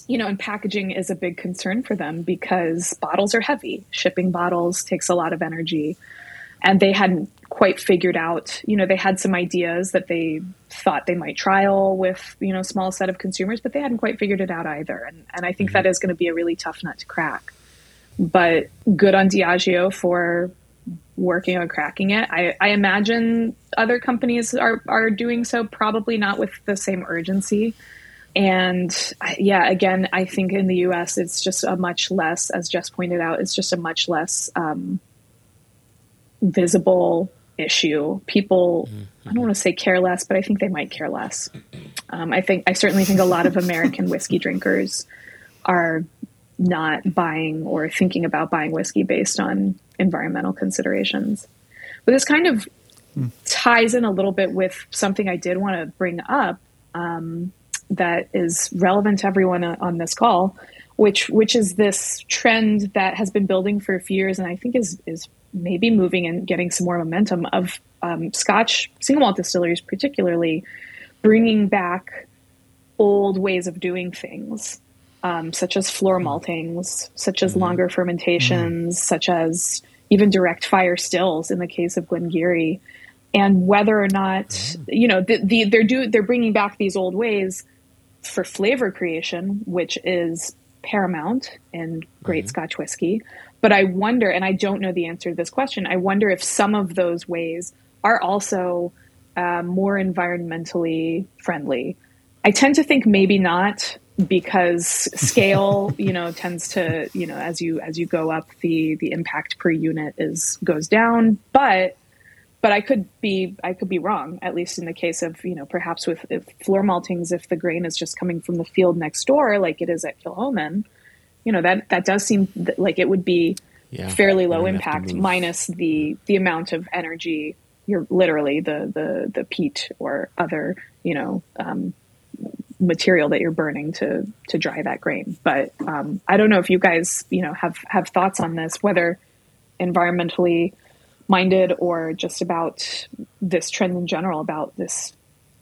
you know, and packaging is a big concern for them because bottles are heavy. Shipping bottles takes a lot of energy. And they hadn't quite figured out, you know, they had some ideas that they thought they might trial with, you know, small set of consumers, but they hadn't quite figured it out either. And, and I think mm-hmm. that is going to be a really tough nut to crack. But good on Diageo for working on cracking it. I, I imagine other companies are, are doing so, probably not with the same urgency and yeah again i think in the us it's just a much less as jess pointed out it's just a much less um, visible issue. People i don't want to say care less but i think they might care less. Um, i think i certainly think a lot of american whiskey drinkers are not buying or thinking about buying whiskey based on environmental considerations. But this kind of ties in a little bit with something i did want to bring up that is relevant to everyone on this call, which which is this trend that has been building for a few years, and I think is is maybe moving and getting some more momentum of um, Scotch single malt distilleries, particularly bringing back old ways of doing things, um, such as floor maltings, such as longer fermentations, such as even direct fire stills in the case of Glen Garioch, and whether or not you know the, the, they're do they're bringing back these old ways for flavor creation, which is paramount in great Scotch whiskey. But I wonder, and I don't know the answer to this question. I wonder if some of those ways are also uh, more environmentally friendly. I tend to think maybe not because scale, you know, tends to, you know, as you as you go up, the the impact per unit is goes down. But but I could be I could be wrong. At least in the case of you know perhaps with if floor maltings, if the grain is just coming from the field next door, like it is at Kilchoman, you know that that does seem th- like it would be Yeah, fairly low don't have to impact minus the the amount of energy. You're literally the the the peat or other you know um, material that you're burning to to dry that grain. But um, I don't know if you guys you know have have thoughts on this, whether environmentally minded or just about this trend in general about this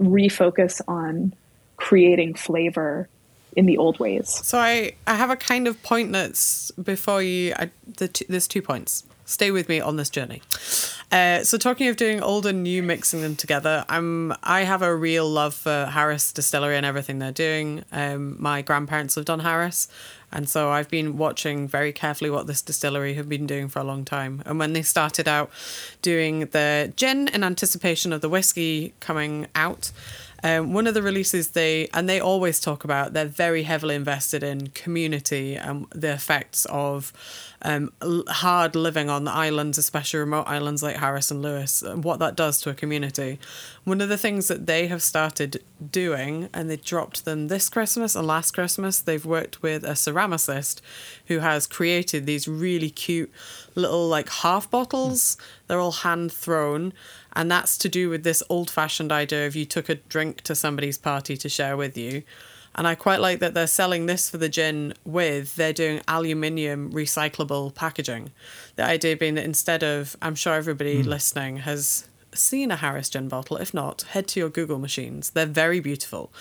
refocus on creating flavor in the old ways. So I, I have a kind of point that's before you. I, the there's two points. Stay with me on this journey. Uh, so talking of doing old and new, mixing them together, I'm I have a real love for Harris Distillery and everything they're doing. Um, my grandparents lived on Harris, and so I've been watching very carefully what this distillery have been doing for a long time. And when they started out doing the gin in anticipation of the whiskey coming out, um, one of the releases they and they always talk about they're very heavily invested in community and the effects of um, hard living on the islands, especially remote islands like Harris and Lewis, what that does to a community. One of the things that they have started doing, and they dropped them this Christmas and last Christmas, they've worked with a ceramicist who has created these really cute little like half bottles. They're all hand thrown. And that's to do with this old fashioned idea of you took a drink to somebody's party to share with you. And I quite like that they're selling this for the gin with, they're doing aluminium recyclable packaging. The idea being that instead of, I'm sure everybody listening has seen a Harris gin bottle. If not, head to your Google machines. They're very beautiful,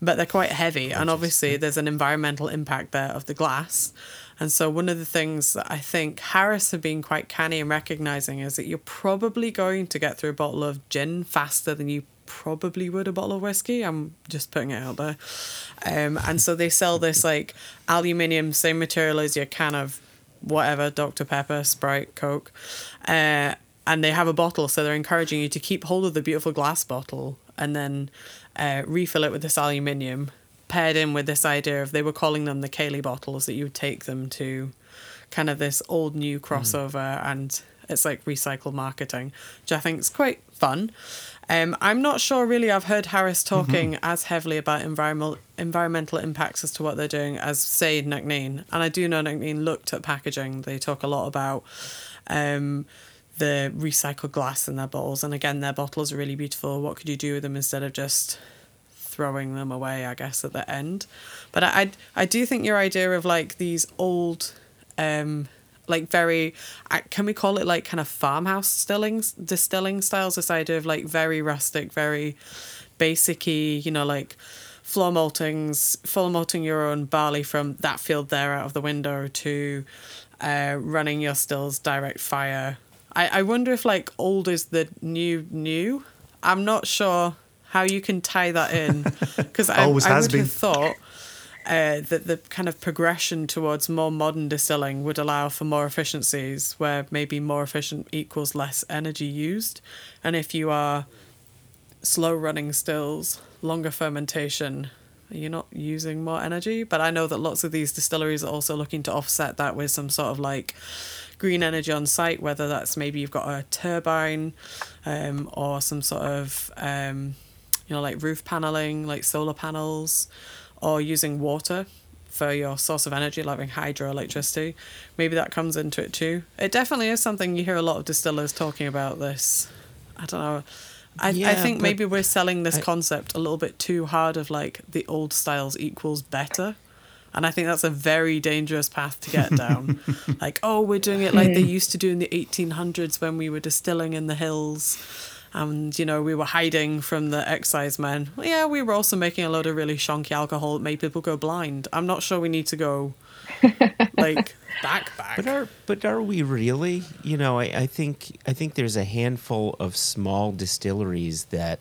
but they're quite heavy. And obviously, there's an environmental impact there of the glass. And so, one of the things that I think Harris have been quite canny in recognizing is that you're probably going to get through a bottle of gin faster than you probably would a bottle of whiskey. I'm just putting it out there. Um, and so, they sell this like aluminium, same material as your can of whatever, Dr. Pepper, Sprite, Coke. Uh, and they have a bottle, so they're encouraging you to keep hold of the beautiful glass bottle and then uh, refill it with this aluminium paired in with this idea of they were calling them the Ceilidh bottles that you would take them to kind of this old new crossover mm. and it's like recycled marketing, which I think is quite fun. Um, I'm not sure really I've heard Harris talking mm-hmm. as heavily about environmental environmental impacts as to what they're doing as say Nc'nean. And I do know Nc'nean looked at packaging. They talk a lot about um, the recycled glass in their bottles. And again, their bottles are really beautiful. What could you do with them instead of just throwing them away, I guess, at the end. But I, I, I do think your idea of like these old, um, like very, can we call it like kind of farmhouse distilling, distilling styles? This idea of like very rustic, very basicy, you know, like floor maltings, floor malting your own barley from that field there out of the window to uh, running your stills direct fire. I, I wonder if like old is the new new. I'm not sure how you can tie that in because I, I would been. have thought uh, that the kind of progression towards more modern distilling would allow for more efficiencies where maybe more efficient equals less energy used. And if you are slow running stills longer fermentation you're not using more energy. But i know that lots of these distilleries are also looking to offset that with some sort of like green energy on site whether that's maybe you've got a turbine um, or some sort of um, you know, like roof paneling, like solar panels, or using water for your source of energy, like hydroelectricity. Maybe that comes into it too. It definitely is something you hear a lot of distillers talking about this. I don't know. I, yeah, I think maybe we're selling this I, concept a little bit too hard of like the old styles equals better. And I think that's a very dangerous path to get down. like, oh, we're doing it like they used to do in the 1800s when we were distilling in the hills and you know we were hiding from the excise men. Yeah, we were also making a lot of really shonky alcohol that made people go blind. I'm not sure we need to go like back back. But are but are we really? You know, I, I think I think there's a handful of small distilleries that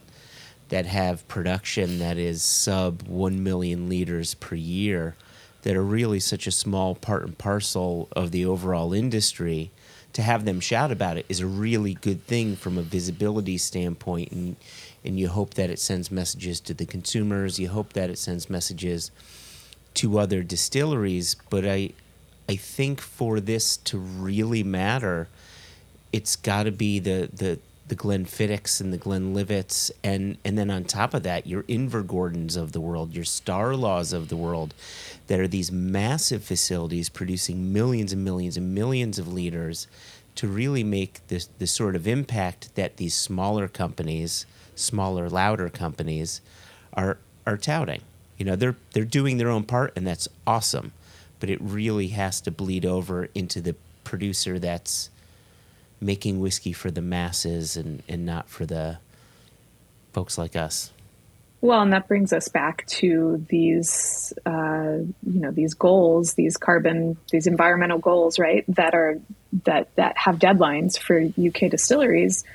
that have production that is sub one million liters per year that are really such a small part and parcel of the overall industry to have them shout about it is a really good thing from a visibility standpoint and and you hope that it sends messages to the consumers you hope that it sends messages to other distilleries but i i think for this to really matter it's got to be the the the Glenfiddichs and the Glenlivets, and and then on top of that, your Invergordons of the world, your Starlaws of the world, that are these massive facilities producing millions and millions and millions of liters to really make this the sort of impact that these smaller companies, smaller, louder companies, are are touting. You know, they're they're doing their own part, and that's awesome. But it really has to bleed over into the producer that's making whiskey for the masses and, and not for the folks like us. Well, and that brings us back to these, uh, you know, these goals, these carbon, these environmental goals, right? That are that that have deadlines for UK distilleries.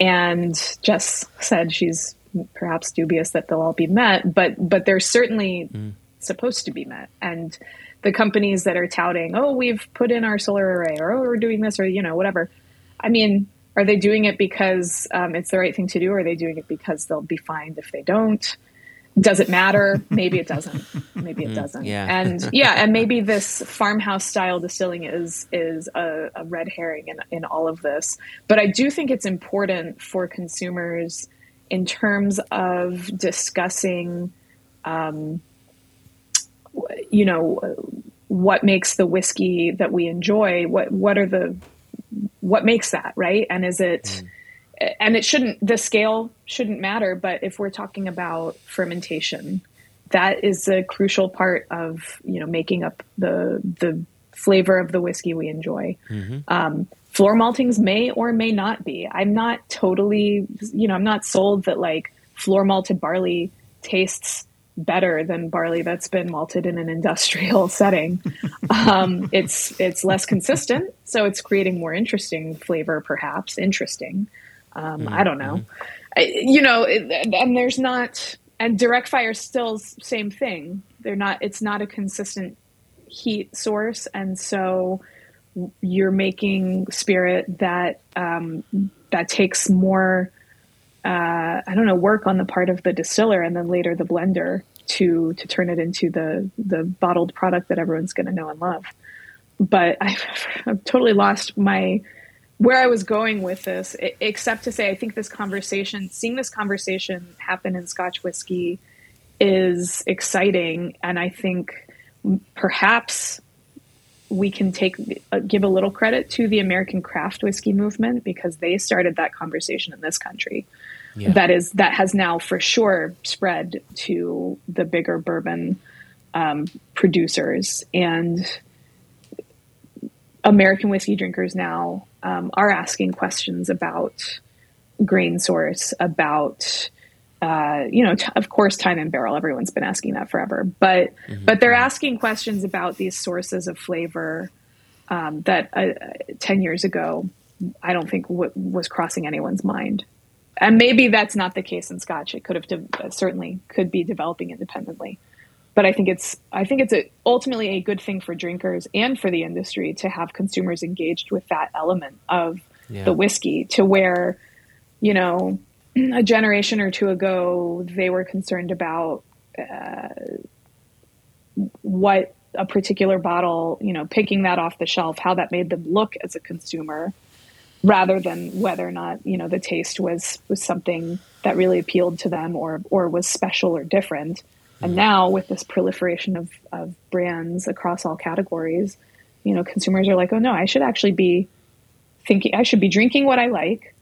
And Jess said she's perhaps dubious that they'll all be met, but but they're certainly mm. supposed to be met. And the companies that are touting, oh, we've put in our solar array, or oh, we're doing this, or you know, whatever. I mean, are they doing it because um, it's the right thing to do? Or are they doing it because they'll be fined if they don't? Does it matter? Maybe it doesn't. Maybe it mm, doesn't. Yeah. And yeah, and maybe this farmhouse style distilling is is a, a red herring in, in all of this. But I do think it's important for consumers in terms of discussing, um, you know, what makes the whiskey that we enjoy. What what are the what makes that right and is it mm. and it shouldn't the scale shouldn't matter but if we're talking about fermentation that is a crucial part of you know making up the the flavor of the whiskey we enjoy. Um, floor maltings may or may not be. I'm not totally, you know, I'm not sold that like floor malted barley tastes better than barley that's been malted in an industrial setting. Um, it's it's less consistent, so it's creating more interesting flavor, perhaps interesting. Um, I don't know, I, you know, it, and there's not and direct fire still same thing. They're not. It's not a consistent heat source, and so you're making spirit that um, that takes more uh, I don't know work on the part of the distiller and then later the blender to to turn it into the the bottled product that everyone's going to know and love. But I've, I've totally lost my where I was going with this, except to say I think this conversation, seeing this conversation happen in Scotch whiskey, is exciting, and I think perhaps we can take uh, give a little credit to the American craft whiskey movement because they started that conversation in this country. Yeah. That is that has now for sure spread to the bigger bourbon um, producers and American whiskey drinkers now um, are asking questions about grain source, about uh, you know, t- of course, time and barrel. Everyone's been asking that forever, but mm-hmm. but they're asking questions about these sources of flavor um, that uh, ten years ago, I don't think w- was crossing anyone's mind. And maybe that's not the case in Scotch. It could have de- certainly could be developing independently, but I think it's I think it's a, ultimately a good thing for drinkers and for the industry to have consumers engaged with that element of yeah. the whiskey to where, you know a generation or two ago, they were concerned about uh, what a particular bottle, you know, picking that off the shelf, how that made them look as a consumer, rather than whether or not you know the taste was was something that really appealed to them or or was special or different. And mm-hmm. now with this proliferation of, of brands across all categories, you know, consumers are like, oh no, I should actually be thinking, I should be drinking what I like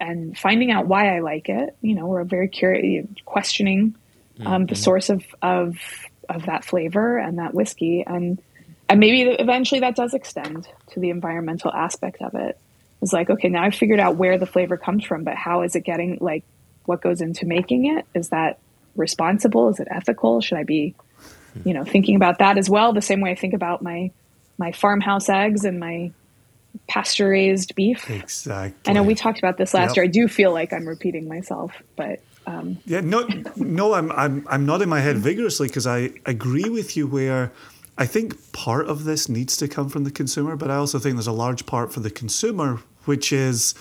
and finding out why I like it. You know, we're very curious, questioning um, mm-hmm. the source of, of of that flavor and that whiskey, and and maybe eventually that does extend to the environmental aspect of it. It's like, okay, now I've figured out where the flavor comes from, but how is it getting? Like, what goes into making it? Is that responsible? Is it ethical? Should I be, you know, thinking about that as well? The same way I think about my my farmhouse eggs and my pasture raised beef. Exactly. I know we talked about this last yep. year. I do feel like I'm repeating myself, but um. yeah, no, no, I'm I'm I'm nodding my head vigorously because I agree with you. Where I think part of this needs to come from the consumer, but I also think there's a large part for the consumer, which is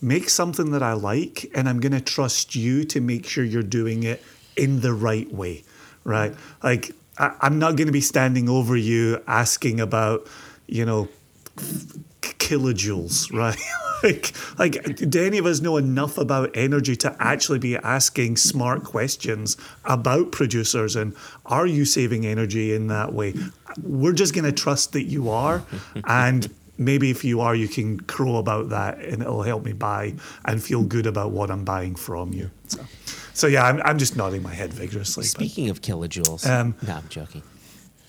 make something that I like, and I'm going to trust you to make sure you're doing it in the right way, right? Like I, I'm not going to be standing over you asking about, you know kilojoules, right? like, like, do any of us know enough about energy to actually be asking smart questions about producers and are you saving energy in that way? We're just going to trust that you are, and maybe if you are, you can crow about that, and it'll help me buy and feel good about what I'm buying from you. So, so yeah, I'm, I'm just nodding my head vigorously. Speaking but, of kilojoules, um, no, I'm joking.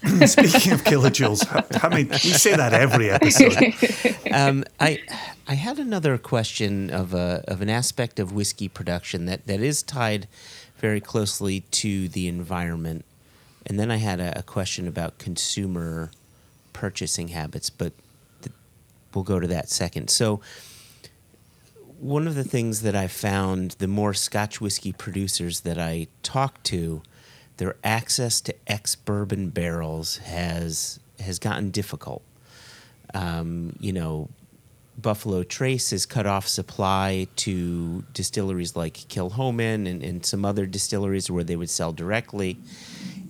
Speaking of kilojoules, how many? We say that every episode. Um, I I had another question of a of an aspect of whiskey production that, that is tied very closely to the environment, and then I had a, a question about consumer purchasing habits, but th- we'll go to that second. So. One of the things that I found, the more Scotch whiskey producers that I talk to, their access to ex bourbon barrels has has gotten difficult. Um, you know, Buffalo Trace has cut off supply to distilleries like Kilchoman and, and some other distilleries where they would sell directly,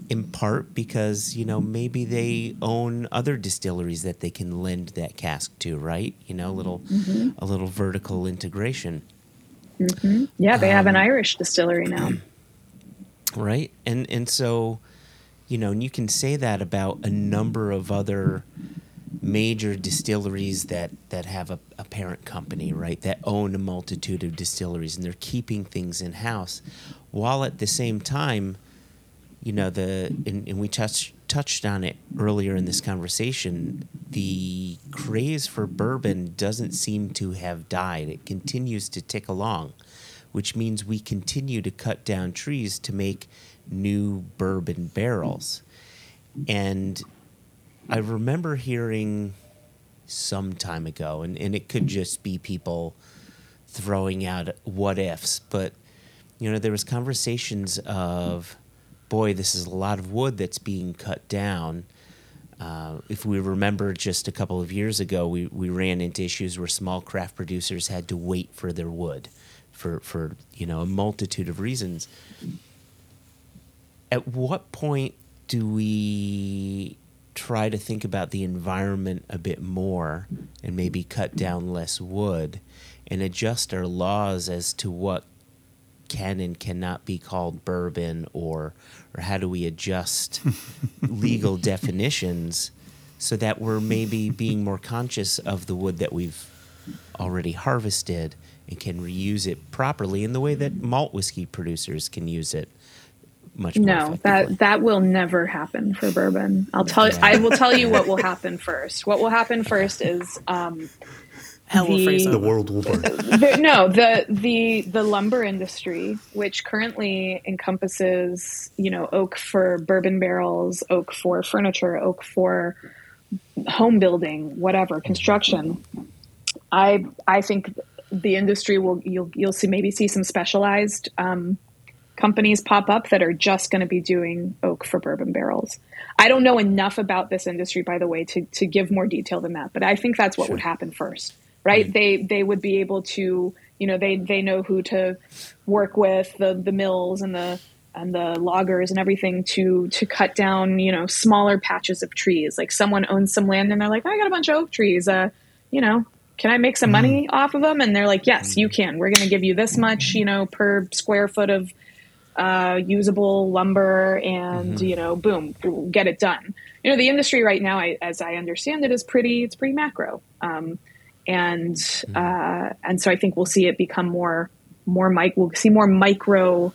in part because, you know, maybe they own other distilleries that they can lend that cask to, right? You know, a little, mm-hmm. a little vertical integration. Mm-hmm. Yeah, they um, have an um, Irish distillery now. Right? And and so, you know, and you can say that about a number of other major distilleries that that have a, a parent company, right? That own a multitude of distilleries, and they're keeping things in house, while at the same time, you know, the and, and we touched touched on it earlier in this conversation, the craze for bourbon doesn't seem to have died. It continues to tick along, which means we continue to cut down trees to make new bourbon barrels. And I remember hearing some time ago, and, and it could just be people throwing out what ifs, but you know, there was conversations of boy, this is a lot of wood that's being cut down. Uh, if we remember just a couple of years ago, we, we ran into issues where small craft producers had to wait for their wood for, for you know a multitude of reasons. At what point do we try to think about the environment a bit more and maybe cut down less wood and adjust our laws as to what can and cannot be called bourbon or or how do we adjust legal definitions so that we're maybe being more conscious of the wood that we've already harvested and can reuse it properly in the way that malt whiskey producers can use it much more no that that will never happen for bourbon i'll tell you i will tell you what will happen first what will happen first is um, Hell will The- The world will burn. the, no, the the the lumber industry, which currently encompasses, you know, oak for bourbon barrels, oak for furniture, oak for home building, whatever, construction. I I think the industry will you'll you'll see maybe see some specialized um, companies pop up that are just going to be doing oak for bourbon barrels. I don't know enough about this industry, by the way, to to give more detail than that. But I think that's what would happen first, right? They they would be able to, you know, they they know who to work with the the mills and the and the loggers and everything to to cut down, you know, smaller patches of trees. Like someone owns some land and they're like, I got a bunch of oak trees. Uh, you know, can I make some money off of them? And they're like, yes, you can. We're going to give you this much, you know, per square foot of uh, usable lumber, and you know, boom, get it done. You know, the industry right now, I, as I understand it, is pretty. It's pretty macro, um, and uh, and so I think we'll see it become more more mic. We'll see more micro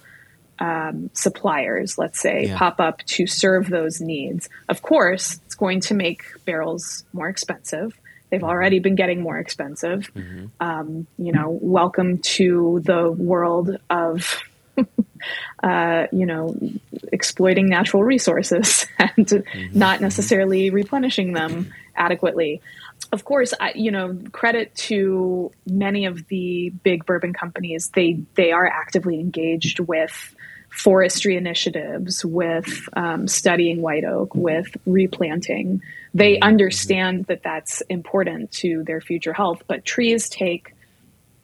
um, suppliers, let's say, Yeah. pop up to serve those needs. Of course, it's going to make barrels more expensive. They've already been getting more expensive. Um, you know, welcome to the world of, uh, you know, exploiting natural resources and not necessarily replenishing them adequately. Of course, I, you know, credit to many of the big bourbon companies. They they are actively engaged with forestry initiatives, with um, studying white oak, with replanting. They understand that that's important to their future health, but trees take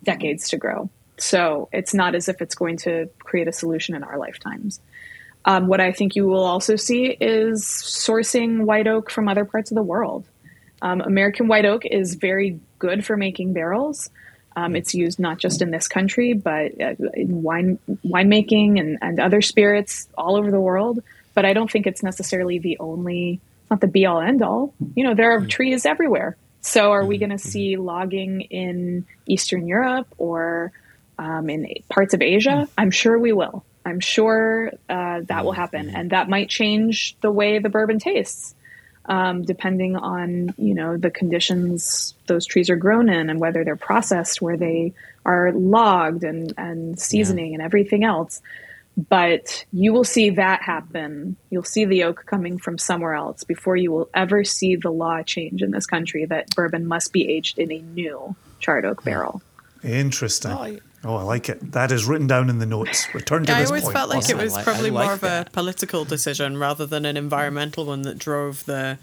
decades to grow. So it's not as if it's going to create a solution in our lifetimes. Um, what I think you will also see is sourcing white oak from other parts of the world. Um, American white oak is very good for making barrels. Um, it's used not just in this country, but uh, in wine winemaking and, and other spirits all over the world. But I don't think it's necessarily the only, it's not the be all end all. You know, there are trees everywhere. So are we going to see logging in Eastern Europe or um, in parts of Asia? I'm sure we will. I'm sure uh, that will happen, and that might change the way the bourbon tastes um, depending on you know the conditions those trees are grown in and whether they're processed where they are logged and and seasoning and everything else. But you will see that happen. You'll see the oak coming from somewhere else before you will ever see the law change in this country that bourbon must be aged in a new charred oak barrel. Interesting. Oh, I- Oh, I like it. That is written down in the notes. Return to I this I always point. felt like Awesome. it was I li- I probably like more of a political decision rather than an environmental one that drove the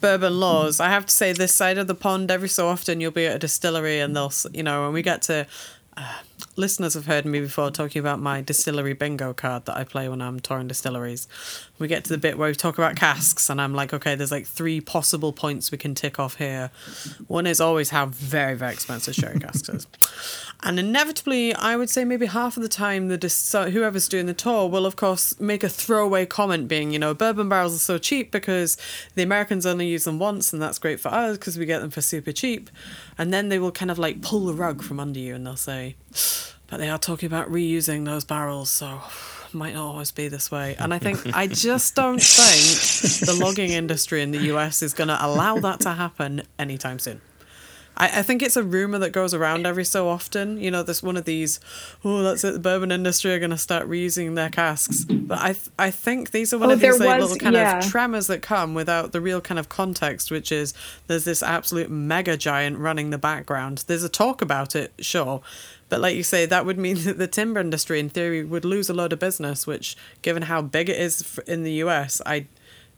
bourbon laws. I have to say, this side of the pond, every so often you'll be at a distillery and they'll, you know, when we get to. Uh, listeners have heard me before talking about my distillery bingo card that I play when I'm touring distilleries. We get to the bit where we talk about casks, and I'm like, okay, there's like three possible points we can tick off here. One is always how very, very expensive sherry casks is. And inevitably, I would say maybe half of the time, the dis- whoever's doing the tour will, of course, make a throwaway comment being, you know, bourbon barrels are so cheap because the Americans only use them once, and that's great for us because we get them for super cheap. And then they will kind of like pull the rug from under you and they'll say, but they are talking about reusing those barrels, so might not always be this way. And I think, I just don't think the logging industry in the US is going to allow that to happen anytime soon. I, I think it's a rumor that goes around every so often. You know, there's one of these, oh, that's it, the bourbon industry are going to start reusing their casks. But I th- I think these are one Oh, of these like, was- little kind yeah. of tremors that come without the real kind of context, which is there's this absolute mega giant running the background. There's a talk about it, sure. But like you say, that would mean that the timber industry, in theory, would lose a load of business, which, given how big it is in the US, I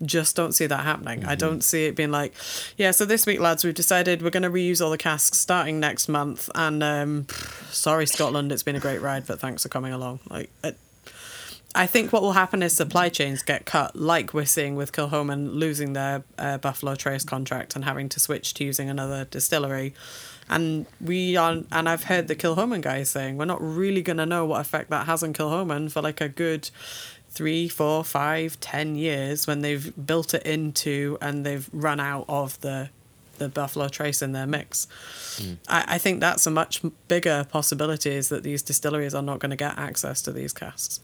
just don't see that happening. I don't see it being like, yeah, so this week, lads, we've decided we're going to reuse all the casks starting next month. And um, sorry, Scotland, it's been a great ride, but thanks for coming along. Like, it, I think what will happen is supply chains get cut, like we're seeing with Kilchoman losing their uh, Buffalo Trace contract and having to switch to using another distillery. And we are, and I've heard the Kilchoman guys saying we're not really going to know what effect that has on Kilchoman for like a good three, four, five, ten years when they've built it into and they've run out of the the Buffalo Trace in their mix. I, I think that's a much bigger possibility is that these distilleries are not going to get access to these casks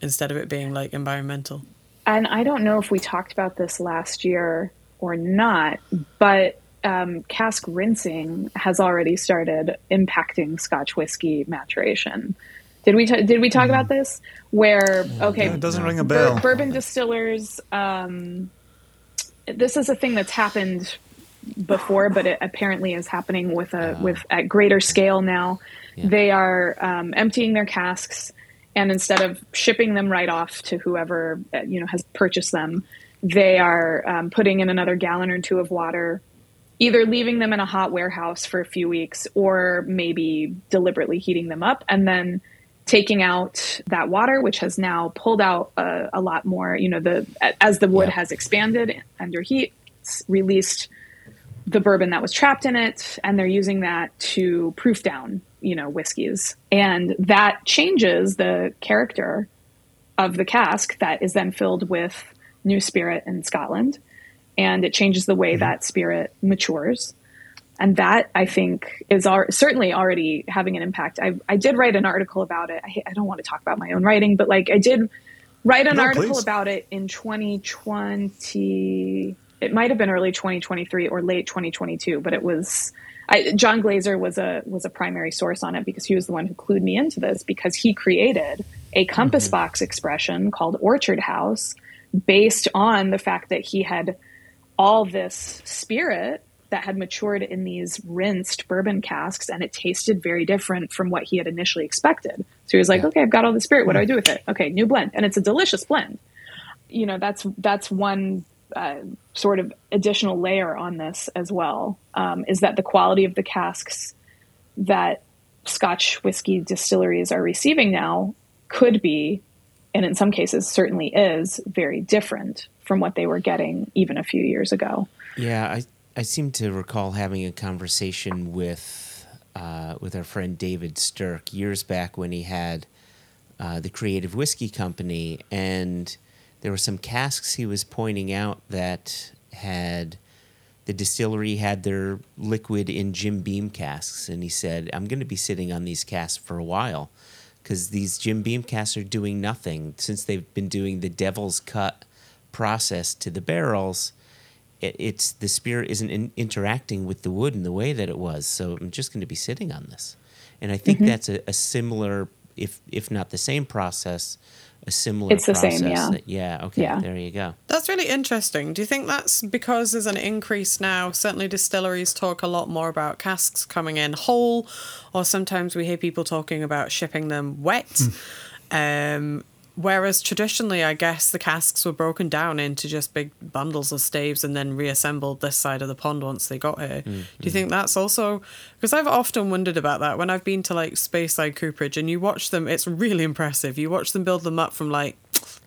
instead of it being like environmental. and I don't know if we talked about this last year or not, but um, cask rinsing has already started impacting Scotch whiskey maturation. Did we t- did we talk about this? Where okay, Yeah, it doesn't ring a bur- bell. bourbon distillers. Um, this is a thing that's happened before, but it apparently is happening with a with at greater scale now. They are um, emptying their casks, and instead of shipping them right off to whoever uh, you know has purchased them, they are um, putting in another gallon or two of water, either leaving them in a hot warehouse for a few weeks, or maybe deliberately heating them up, and then taking out that water, which has now pulled out a, a lot more. You know, the as the wood Yeah. has expanded under heat, released the bourbon that was trapped in it, and they're using that to proof down, you know, whiskeys, and that changes the character of the cask that is then filled with new spirit in Scotland, and it changes the way mm-hmm. that spirit matures. And that I think is al- certainly already having an impact. I, I did write an article about it. I, I don't want to talk about my own writing, but like I did write an No, article please. about it in 2020. It might have been early 2023 or late 2022, but it was I, John Glaser was a was a primary source on it because he was the one who clued me into this because he created a compass mm-hmm. box expression called Orchard House based on the fact that he had all this spirit that had matured in these rinsed bourbon casks and it tasted very different from what he had initially expected. So he was like, okay, I've got all the spirit. What do I do with it? Okay, new blend. And it's a delicious blend. You know, that's that's one uh, sort of additional layer on this as well, um, is that the quality of the casks that Scotch whiskey distilleries are receiving now could be, and in some cases certainly is, very different from what they were getting even a few years ago. Yeah, I I seem to recall having a conversation with uh, with our friend David Stirk years back when he had uh, the Creative Whiskey Company, and there were some casks he was pointing out that had the distillery had their liquid in Jim Beam casks, and he said, "I'm going to be sitting on these casks for a while." Because these Jim Beam casks are doing nothing since they've been doing the devil's cut process to the barrels it, it's the spirit isn't in, interacting with the wood in the way that it was. So I'm just going to be sitting on this, and I think that's a, a similar, if if not the same process, a similar. It's the same, process yeah. that- yeah. Okay. Yeah. There you go. That's really interesting. Do you think that's because there's an increase now? Certainly, distilleries talk a lot more about casks coming in whole, or sometimes we hear people talking about shipping them wet. um, whereas traditionally, I guess the casks were broken down into just big bundles of staves and then reassembled this side of the pond once they got here. Mm, Do you mm. think that's also because I've often wondered about that when I've been to like Speyside Cooperage and you watch them? It's really impressive. You watch them build them up from like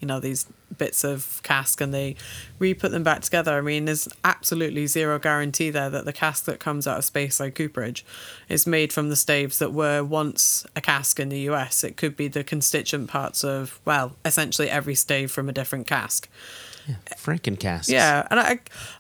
you know these bits of cask and they re-put them back together. I mean, there's absolutely zero guarantee there that the cask that comes out of Speyside Cooperage is made from the staves that were once a cask in the US. It could be the constituent parts of well, essentially every stave from a different cask. Franken casks. Yeah, and I,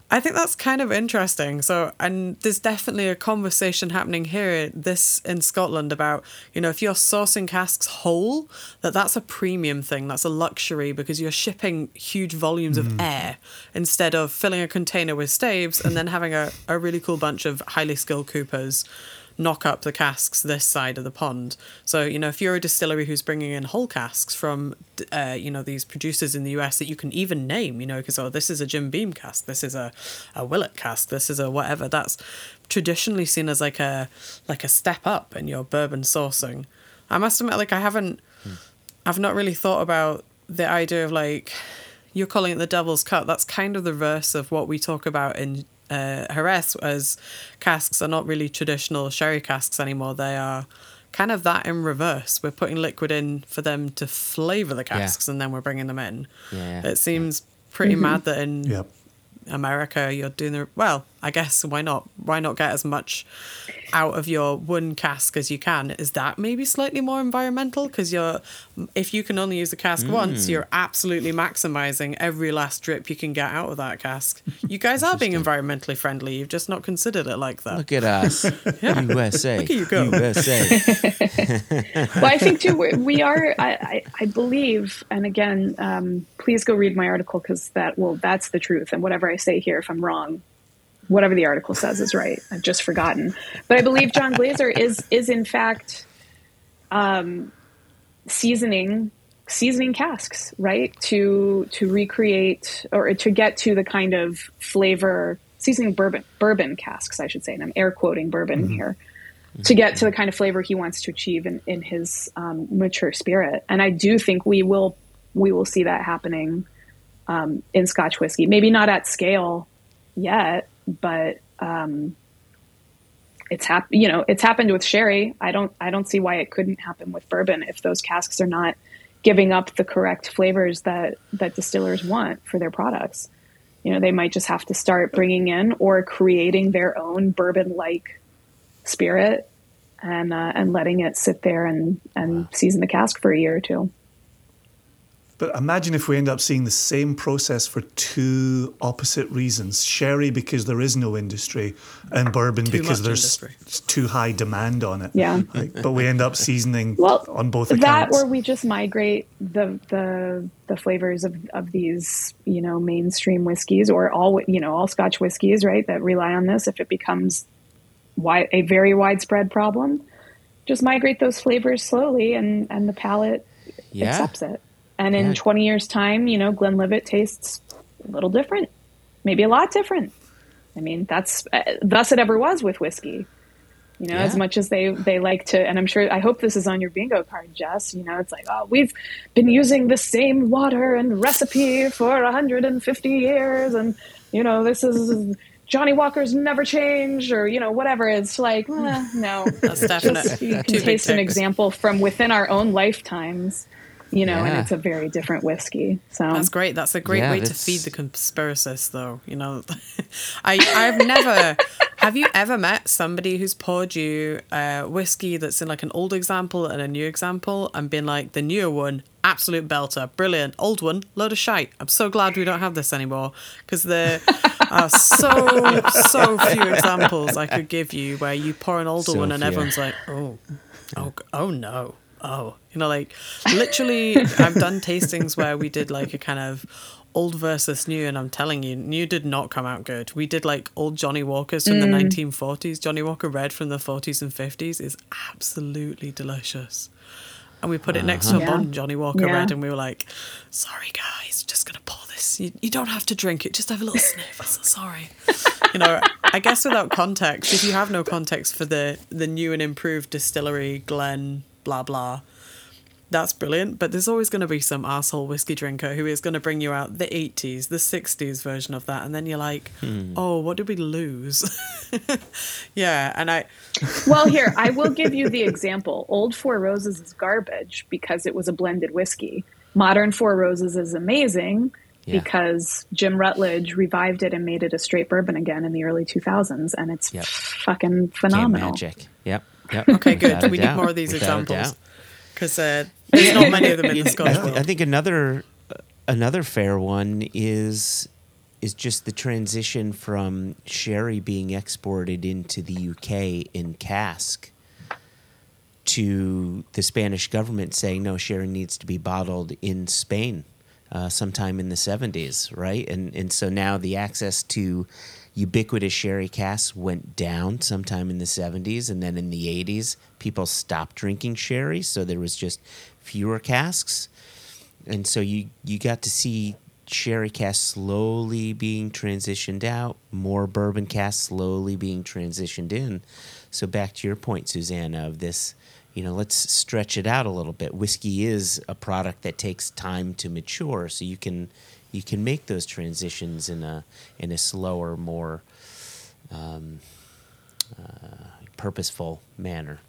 I think that's kind of interesting. So, and there's definitely a conversation happening here, this in Scotland, about you know if you're sourcing casks whole, that that's a premium thing, that's a luxury because you're shipping huge volumes of mm. air instead of filling a container with staves and then having a, a really cool bunch of highly skilled coopers knock up the casks this side of the pond. So, you know, if you're a distillery who's bringing in whole casks from, uh, you know, these producers in the US that you can even name, you know, because, oh, this is a Jim Beam cask, this is a, a Willet cask, this is a whatever, that's traditionally seen as like a, like a step up in your bourbon sourcing. I must admit, like, I haven't, I've not really thought about the idea of like, you're calling it the devil's cut. That's kind of the reverse of what we talk about in uh, Jerez, as casks are not really traditional sherry casks anymore. They are kind of that in reverse. We're putting liquid in for them to flavor the casks, and then we're bringing them in. Yeah. It seems pretty mad that in Yep. America you're doing the well. I guess why not? Why not get as much out of your one cask as you can? Is that maybe slightly more environmental? Because you're, if you can only use a cask once, you're absolutely maximizing every last drip you can get out of that cask. You guys are being environmentally friendly. You've just not considered it like that. Look at us, USA, Look at you go. USA. well, I think too we- we are. I, I, I believe, and again, um, please go read my article because that will that's the truth. And whatever I say here, if I'm wrong, whatever the article says is right. I've just forgotten, but I believe John Glaser is is in fact um, seasoning seasoning casks, right? To to recreate or to get to the kind of flavor seasoning bourbon bourbon casks, I should say, and I'm air quoting bourbon here to get to the kind of flavor he wants to achieve in, in his um, mature spirit. And I do think we will we will see that happening um, in Scotch whiskey. Maybe not at scale yet, but um, it's hap- You know, it's happened with sherry. I don't I don't see why it couldn't happen with bourbon if those casks are not giving up the correct flavors that that distillers want for their products. You know, they might just have to start bringing in or creating their own bourbon like spirit and uh, and letting it sit there and and season the cask for a year or two. But imagine if we end up seeing the same process for two opposite reasons sherry because there is no industry, and bourbon Too because there's industry. too high demand on it. Yeah. Like, but we end up seasoning Well, on both that accounts. or we just migrate the the the flavors of of these you know mainstream whiskeys or all you know all Scotch whiskeys right that rely on this if it becomes wide, a very widespread problem. Just migrate those flavors slowly, and and the palate Yeah. accepts it. And in Yeah. 20 years' time, you know, Glenlivet tastes a little different, maybe a lot different. I mean, that's uh, thus it ever was with whiskey. You know, as much as they they like to, and I'm sure I hope this is on your bingo card, Jess. You know, it's like, oh, we've been using the same water and recipe for 150 years, and you know, this is Johnnie Walker's never change, or you know, whatever. It's like, eh, no, That's definite. just, you can taste an example from within our own lifetimes, you know, and it's a very different whiskey. So That's great. That's a great Yeah, way to feed the conspiracists, though. You know, I I've never. have you ever met somebody who's poured you uh, whiskey that's in like an old example and a new example, and been like the newer one, absolute belter, brilliant. Old one, load of shite. I'm so glad we don't have this anymore because there are so so few examples I could give you where you pour an older So one and few. everyone's like, oh, oh, oh no. Oh, you know, like literally, I've done tastings where we did like a kind of old versus new, and I'm telling you, new did not come out good. We did like old Johnnie Walkers from the mm. 1940s. Johnnie Walker Red from the 40s and 50s is absolutely delicious. And we put it next to a uh-huh. Yeah. modern Johnnie Walker Yeah. Red, and we were like, sorry guys, just gonna pour this. You, you don't have to drink it, just have a little sniff. So sorry. You know, I guess without context, if you have no context for the the new and improved distillery, Glen, blah blah, that's brilliant. But there's always going to be some asshole whiskey drinker who is going to bring you out the 80s, the 60s version of that, and then you're like, hmm. oh, what did we lose? yeah, and I well, here I will give you the example. Old Four Roses is garbage because it was a blended whiskey. Modern Four Roses is amazing Yeah. because Jim Rutledge revived it and made it a straight bourbon again in the early 2000s, and it's Yep. fucking Game phenomenal. magic. Yep. Yep. okay, good. We need more of these Without examples because uh, there's not many of them in the I, th- world. I think another another fair one is is just the transition from sherry being exported into the UK in cask to the Spanish government saying no, sherry needs to be bottled in Spain uh, sometime in the 70s, right? And and so now the access to ubiquitous sherry casks went down sometime in the 70s and then in the 80s people stopped drinking sherry so there was just fewer casks. And so you you got to see sherry casks slowly being transitioned out more bourbon casks slowly being transitioned in. So back to your point Susannah of this you know let's stretch it out a little bit. Whiskey is a product that takes time to mature so you can you can make those transitions in a in a slower, more um, uh, purposeful manner.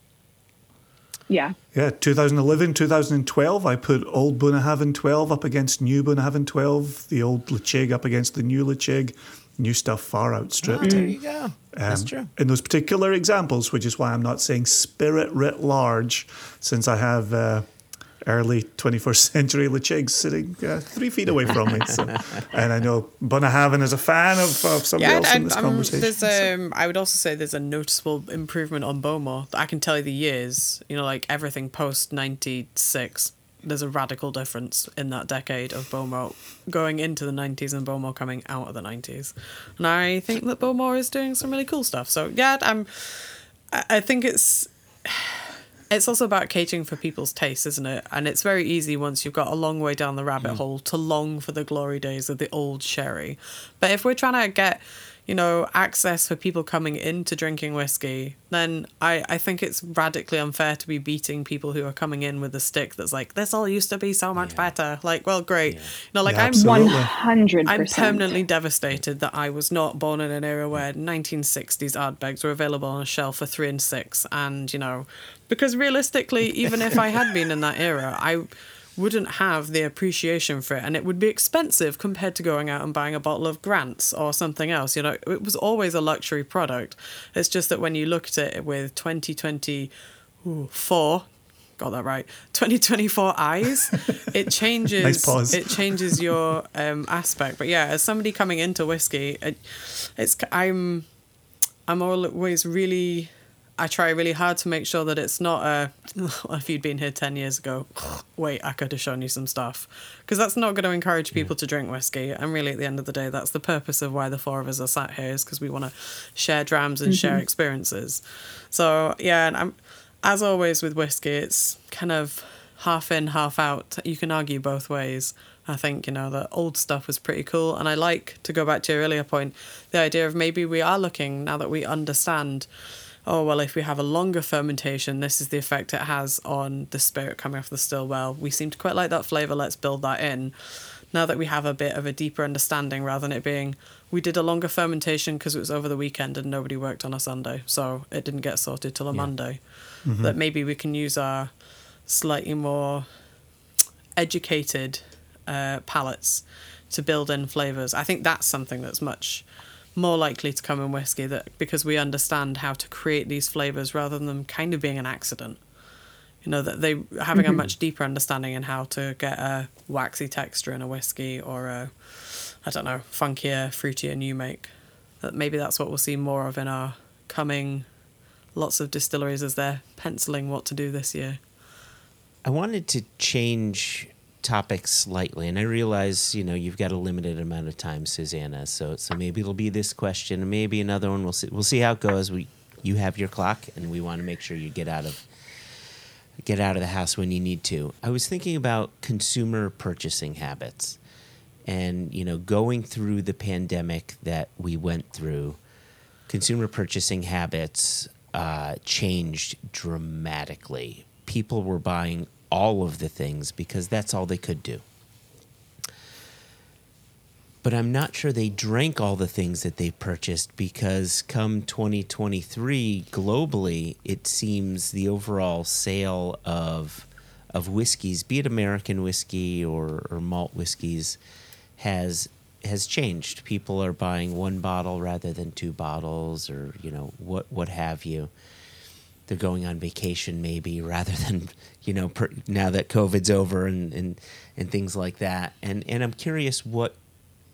Yeah. Yeah, 2011, 2012, I put old Bunnahabhain 12 up against new Bunnahabhain 12, the old Ledaig up against the new Ledaig, new stuff far outstripped. Oh, there you go. Um, That's true. In those particular examples, which is why I'm not saying spirit writ large, since I have uh, early 21st century Ledaig sitting uh, three feet away from me. So, and I know Bunnahabhain is a fan of, of somebody else in this um, conversation. there's so- um, I would also say there's a noticeable improvement on Bowmore. I can tell you the years, you know, like everything post 96, there's a radical difference in that decade of Bowmore going into the 90s and Bowmore coming out of the 90s. And I think that Bowmore is doing some really cool stuff. So, yeah, I'm, I I think it's, it's also about catering for people's tastes, isn't it? And it's very easy once you've got a long way down the rabbit mm. hole to long for the glory days of the old sherry. But if we're trying to get, you know, access for people coming into drinking whiskey, then I, I think it's radically unfair to be beating people who are coming in with a stick that's like, this all used to be so much better. Like, well, great. You know, like Yeah, I'm absolutely. One hundred I'm permanently devastated that I was not born in an era where 1960s Ardbegs were available on a shelf for three and six. And, you know, because realistically, even if I had been in that era, I wouldn't have the appreciation for it. And it would be expensive compared to going out and buying a bottle of Grants or something else. You know, it was always a luxury product. It's just that when you look at it with 2024, got that right 2024 eyes it changes Nice pause. it changes your um aspect but yeah as somebody coming into whiskey it, it's i'm i'm always really i try really hard to make sure that it's not a if you'd been here 10 years ago wait i could have shown you some stuff because that's not going to encourage people to drink whiskey and really at the end of the day that's the purpose of why the four of us are sat here is because we want to share drams and share mm-hmm. experiences so yeah and i'm as always with whiskey, it's kind of half in, half out. You can argue both ways. I think, you know, the old stuff was pretty cool. And I like to go back to your earlier point the idea of maybe we are looking now that we understand, oh, well, if we have a longer fermentation, this is the effect it has on the spirit coming off the still well. We seem to quite like that flavour. Let's build that in. Now that we have a bit of a deeper understanding rather than it being, we did a longer fermentation because it was over the weekend and nobody worked on a Sunday. So it didn't get sorted till a Monday that maybe we can use our slightly more educated uh, palates to build in flavors. I think that's something that's much more likely to come in whiskey that because we understand how to create these flavors rather than them kind of being an accident. You know that they having a mm-hmm. much deeper understanding in how to get a waxy texture in a whiskey or a I don't know funkier, fruitier new make. That maybe that's what we'll see more of in our coming lots of distilleries as they're penciling what to do this year. I wanted to change topics slightly, and I realize you know you've got a limited amount of time, Susannah. So so maybe it'll be this question, and maybe another one. We'll see. We'll see how it goes. We you have your clock, and we want to make sure you get out of get out of the house when you need to. I was thinking about consumer purchasing habits, and you know going through the pandemic that we went through, consumer purchasing habits uh, changed dramatically. People were buying all of the things because that's all they could do. But I'm not sure they drank all the things that they purchased because come 2023 globally, it seems the overall sale of of whiskeys, be it American whiskey or, or malt whiskeys, has has changed. People are buying one bottle rather than two bottles, or you know what what have you. They're going on vacation maybe rather than you know per, now that COVID's over and, and and things like that. And and I'm curious what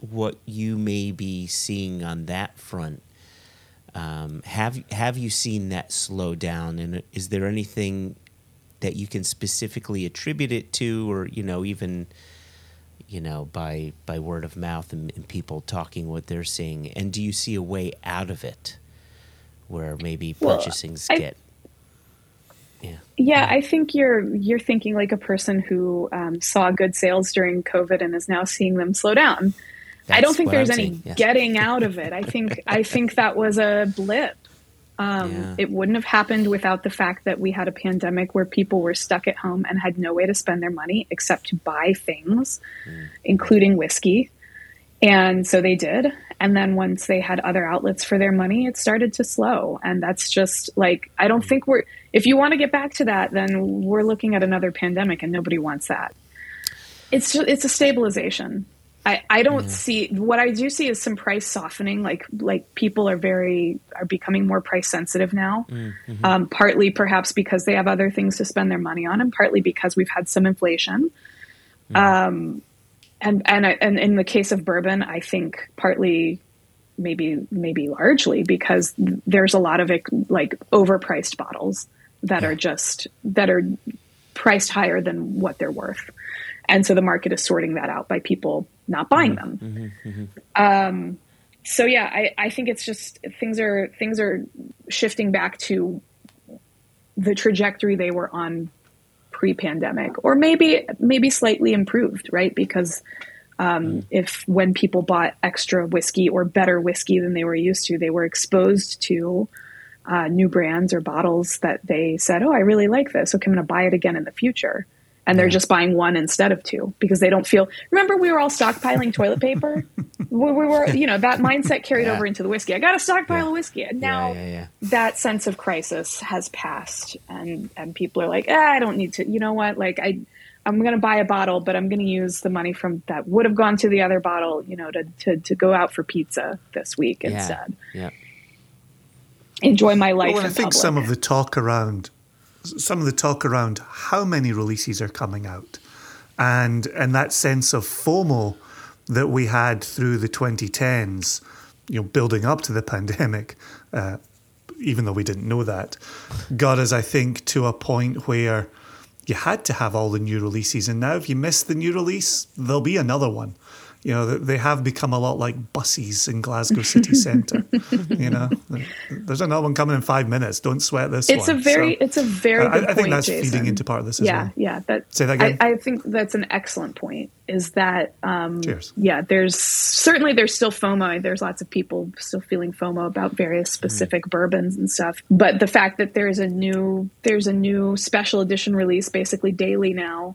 what you may be seeing on that front. Um, have have you seen that slow down, and is there anything that you can specifically attribute it to, or you know, even you know, by by word of mouth and, and people talking what they're seeing? And do you see a way out of it, where maybe Well, purchasings I- get yeah Yeah, I think you're you're thinking like a person who um, saw good sales during COVID and is now seeing them slow down. I don't think there's I'm any yes. getting out of it. I think I think that was a blip. Um, Yeah. It wouldn't have happened without the fact that we had a pandemic where people were stuck at home and had no way to spend their money except to buy things, including whiskey. And so they did. And then once they had other outlets for their money, it started to slow. And that's just like, I don't think we're, if you want to get back to that, then we're looking at another pandemic and nobody wants that. It's just, it's a stabilization. I, I don't see what I do see is some price softening. Like like people are very are becoming more price sensitive now. Um, partly perhaps because they have other things to spend their money on, and partly because we've had some inflation. Um, and and I- and in the case of bourbon, I think partly, maybe maybe largely because there's a lot of like overpriced bottles that are just that are priced higher than what they're worth, and so the market is sorting that out by people not buying mm-hmm. them. Mm-hmm. Mm-hmm. Um, so yeah, I, I think it's just things are things are shifting back to the trajectory they were on pre-pandemic, or maybe maybe slightly improved, right? Because um, if when people bought extra whiskey or better whiskey than they were used to, they were exposed to uh, new brands or bottles that they said, "Oh, I really like this. Okay, I'm going to buy it again in the future." And they're just buying one instead of two because they don't feel. Remember, we were all stockpiling toilet paper. we, we were, you know, that mindset carried Yeah. over into the whiskey. I got a stockpile of whiskey, and now yeah, yeah, yeah. that sense of crisis has passed, and and people are like, eh, I don't need to. You know what? Like I. I'm going to buy a bottle, but I'm going to use the money from that would have gone to the other bottle, you know, to, to, to go out for pizza this week yeah instead. yeah Enjoy my life. Well, I think public. some of the talk around some of the talk around how many releases are coming out and and that sense of FOMO that we had through the 2010s, you know, building up to the pandemic, uh, even though we didn't know that, got us, I think, to a point where you had to have all the new releases. And now, if you miss the new release, there'll be another one. You know, they- have become a lot like buses in Glasgow city centre. you know, there's another one coming in five minutes. Don't sweat this it's one. a very, So, it's a very I- good I point, think that's Jason. feeding into part of this yeah, well. yeah. That Say that again? I, I think that's an excellent point. Is that um, Cheers. yeah? There's certainly there's still FOMO. There's lots of people still feeling FOMO about various specific bourbons and stuff. But the fact that there's a new there's a new special edition release basically daily now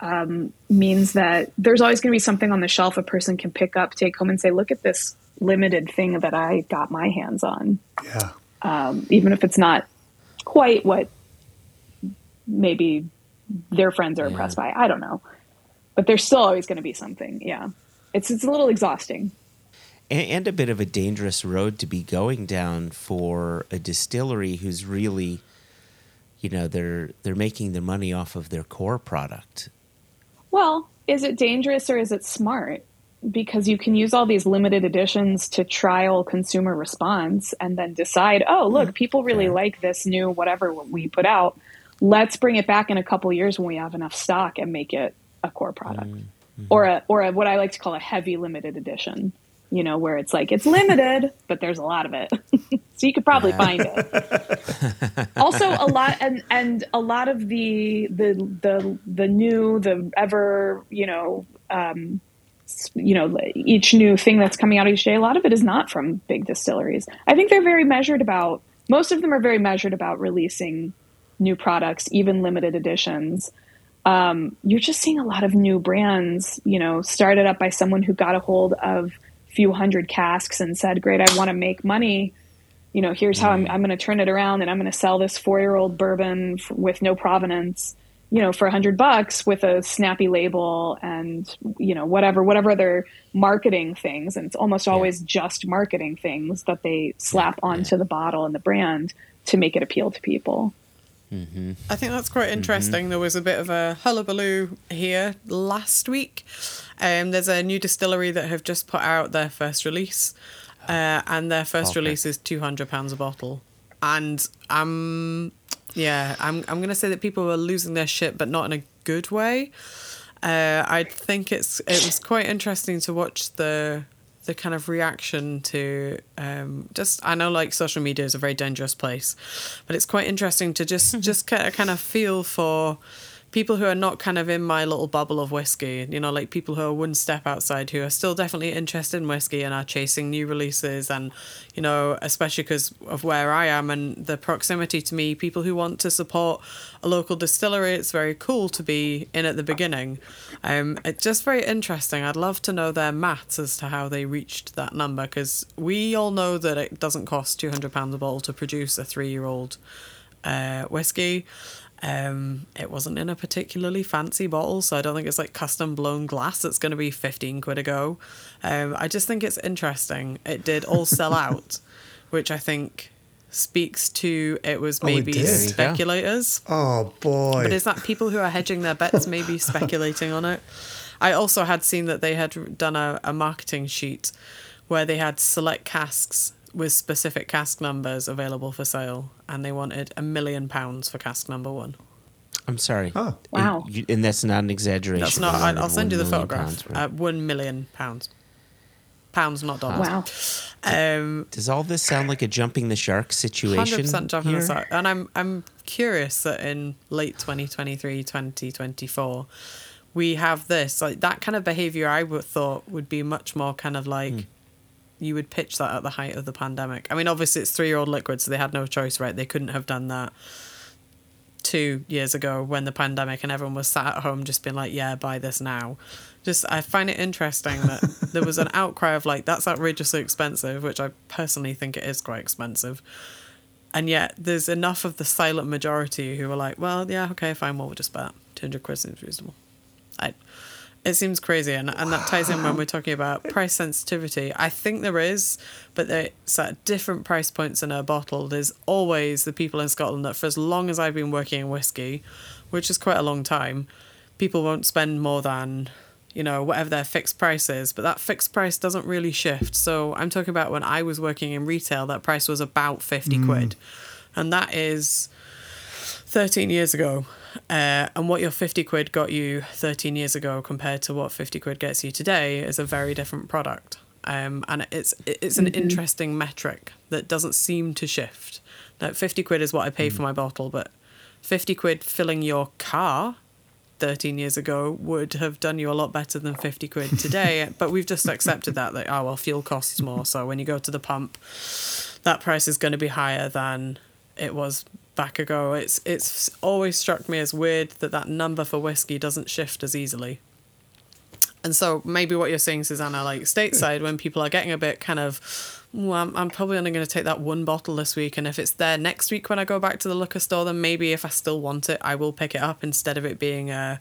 um, means that there's always going to be something on the shelf a person can pick up, take home, and say, "Look at this limited thing that I got my hands on." Yeah. um, even if it's not quite what maybe their friends are impressed by. I don't know, but there's still always going to be something. Yeah, it's it's a little exhausting. and, and a bit of a dangerous road to be going down for a distillery who's really you know they're they're making their money off of their core product Well, is it dangerous or is it smart? Because you can use all these limited editions to trial consumer response and then decide, oh, hmm. look, people really like this new whatever we put out. Let's bring it back in a couple years when we have enough stock and make it a core product. Mm-hmm. Or a or a what I like to call a heavy limited edition. You know, where it's like it's limited, but there's a lot of it. so you could probably find it. also a lot and and a lot of the the the the new the ever you know um you know each new thing that's coming out each day a lot of it is not from big distilleries. I think they're very measured about most of them are very measured about releasing new products even limited editions. Um, you're just seeing a lot of new brands you know started up by someone who got a hold of a few hundred casks and said great i want to make money you know, here's how I'm, mm. I'm going to turn it around and I'm going to sell this four year old bourbon f- with no provenance, you know, for a hundred bucks with a snappy label and, you know, whatever, whatever other marketing things. And it's almost always just marketing things that they slap onto the bottle and the brand to make it appeal to people. Mm-hmm. I think that's quite mm-hmm. interesting. There was a bit of a hullabaloo here last week. Um, there's a new distillery that have just put out their first release, uh, and their first Okay. release is two hundred pounds a bottle. And I'm, yeah, I'm I'm gonna say that people are losing their shit, but not in a good way. Uh, I think it's it was quite interesting to watch the the kind of reaction to um, just I know like social media is a very dangerous place, but it's quite interesting to just just kind of feel for people who are not kind of in my little bubble of whiskey. You know, like people who are one step outside who are still definitely interested in whiskey and are chasing new releases and you know especially because of where I am and the proximity to me, people who want to support a local distillery. It's very cool to be in at the beginning. Um, it's just very interesting. I'd love to know their maths as to how they reached that number because we all know that it doesn't cost two hundred pounds a bottle to produce a three-year-old uh, whiskey. Um, it wasn't in a particularly fancy bottle, so I don't think it's like custom blown glass. that's going to be fifteen quid a go. Um, I just think it's interesting. It did all sell out, which I think speaks to it was Oh, it maybe did? There you speculators. Oh boy. But is that people who are hedging their bets, maybe speculating on it? I also had seen that they had done a, a marketing sheet where they had select casks with specific cask numbers available for sale, and they wanted a million pounds for cask number one. I'm sorry. Oh. Wow. And, you, and that's not an exaggeration. That's not. I, I'll send you the one million photograph. pounds, right? Uh, one million pounds. Pounds, not dollars. Wow. Um, Does all this sound like a jumping the shark situation? Hundred percent jumping here? this out, and I'm I'm curious that in late 2023, 2024, we have this like that kind of behavior. I would thought would be much more kind of like Hmm. You would pitch that at the height of the pandemic. I mean, obviously it's three year old liquid, so they had no choice, right? They couldn't have done that two years ago when the pandemic and everyone was sat at home just being like, yeah, buy this now. Just, I find it interesting that there was an outcry of like, that's outrageously expensive, which I personally think it is quite expensive. And yet there's enough of the silent majority who are like, well, yeah, okay, fine, well, we'll just bet. 200 quid seems reasonable. I, it seems crazy, and, and that ties in when we're talking about price sensitivity. I think there is, but it's at different price points in a bottle. There's always the people in Scotland that, for as long as I've been working in whiskey, which is quite a long time, people won't spend more than, you know, whatever their fixed price is. But that fixed price doesn't really shift. So I'm talking about when I was working in retail, that price was about 50 mm. quid. And that is 13 years ago. Uh, and what your 50 quid got you 13 years ago compared to what 50 quid gets you today is a very different product. Um, and it's it's an interesting metric that doesn't seem to shift. Now, 50 quid is what I pay for my bottle, but 50 quid filling your car 13 years ago would have done you a lot better than 50 quid today. but we've just accepted that, that, oh, well, fuel costs more. So when you go to the pump, that price is going to be higher than it was back ago. It's it's always struck me as weird that that number for whiskey doesn't shift as easily. And so maybe what you're saying, Susannah, like stateside, when people are getting a bit kind of, well, I'm, I'm probably only going to take that one bottle this week, and if it's there next week when I go back to the liquor store, then maybe if I still want it, I will pick it up instead of it being a,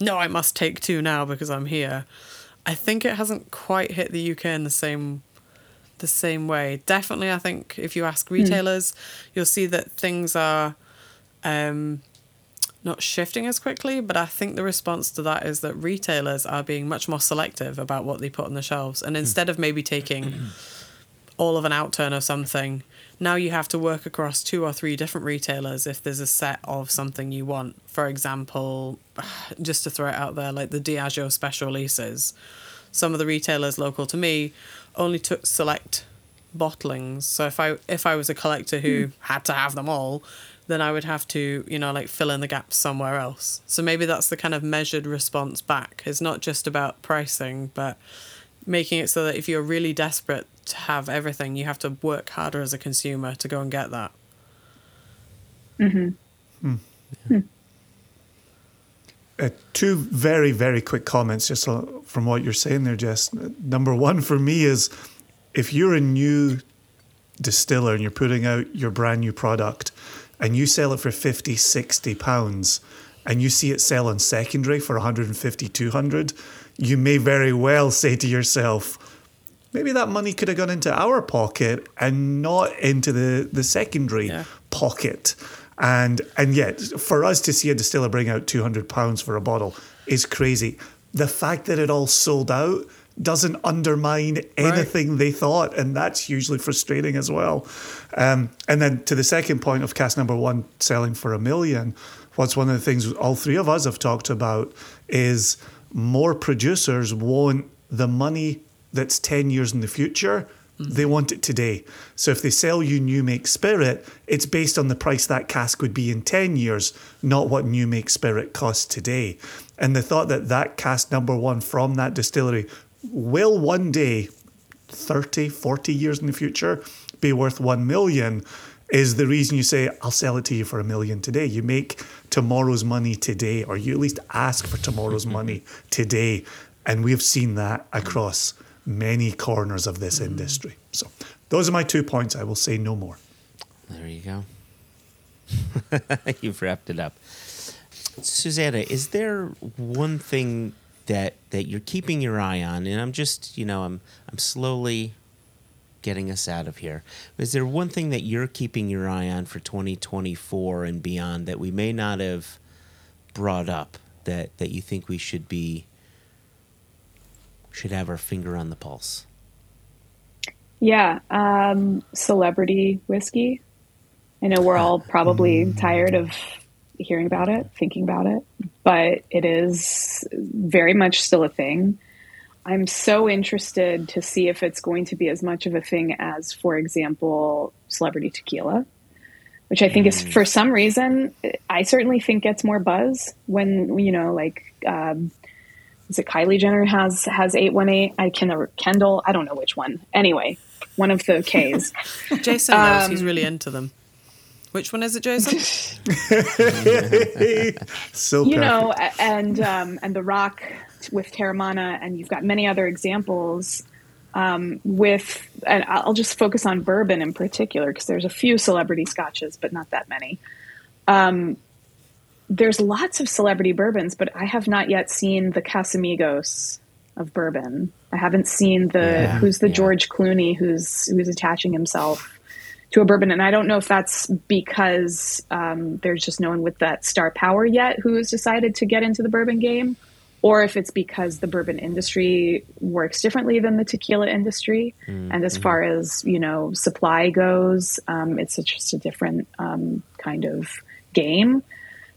no, I must take two now because I'm here. I think it hasn't quite hit the UK in the same the same way. Definitely, I think if you ask retailers, you'll see that things are um, not shifting as quickly. But I think the response to that is that retailers are being much more selective about what they put on the shelves, and instead of maybe taking all of an outturn of something, now you have to work across two or three different retailers if there's a set of something you want. For example, just to throw it out there, like the Diageo special releases, some of the retailers local to me only took select bottlings. So if I if I was a collector who hmm. had to have them all, then I would have to, you know, like fill in the gaps somewhere else. So maybe that's the kind of measured response back. It's not just about pricing, but making it so that if you're really desperate to have everything, you have to work harder as a consumer to go and get that. Mm-hmm. Hmm. Hmm. Uh, two very, very quick comments just uh, from what you're saying there, Jess. Number one for me is if you're a new distiller and you're putting out your brand new product and you sell it for 50, 60 pounds and you see it sell on secondary for 150, 200, you may very well say to yourself, maybe that money could have gone into our pocket and not into the, the secondary Yeah. pocket. And and yet, for us to see a distiller bring out two hundred pounds for a bottle is crazy. The fact that it all sold out doesn't undermine anything right. they thought, and that's hugely frustrating as well. Um, and then to the second point of cast number one selling for a million, what's one of the things all three of us have talked about is more producers want the money that's 10 years in the future they want it today. So if they sell you new make spirit, it's based on the price that cask would be in 10 years, not what new make spirit costs today. And the thought that that cask number one from that distillery will one day, 30, 40 years in the future, be worth 1 million is the reason you say, I'll sell it to you for a million today. You make tomorrow's money today, or you at least ask for tomorrow's money today. And we've seen that across many corners of this mm. industry. So those are my two points. I will say no more. There you go. You've wrapped it up. Susannah, is there one thing that that you're keeping your eye on? And I'm just, you know, I'm I'm slowly getting us out of here. Is there one thing that you're keeping your eye on for 2024 and beyond that we may not have brought up that that you think we should be should have our finger on the pulse? Yeah, um, celebrity whiskey. I know we're all probably mm. tired of hearing about it, thinking about it, but it is very much still a thing. I'm so interested to see if it's going to be as much of a thing as, for example, celebrity tequila, which I think mm. is for some reason, I certainly think gets more buzz when, you know, like um, is it Kylie Jenner has has eight one eight? I can Kendall. I don't know which one. Anyway, one of the K's. Jason knows. Um, he's really into them. Which one is it, Jason? so you know, and um, and the Rock with Teremana, and you've got many other examples. Um, with, and I'll just focus on bourbon in particular because there's a few celebrity scotches, but not that many. Um, there's lots of celebrity bourbons, but I have not yet seen the Casamigos of bourbon. I haven't seen the yeah, who's the yeah. George Clooney who's who's attaching himself to a bourbon, and I don't know if that's because um, there's just no one with that star power yet who has decided to get into the bourbon game, or if it's because the bourbon industry works differently than the tequila industry, mm-hmm. and as far as you know supply goes, um, it's just a different um, kind of game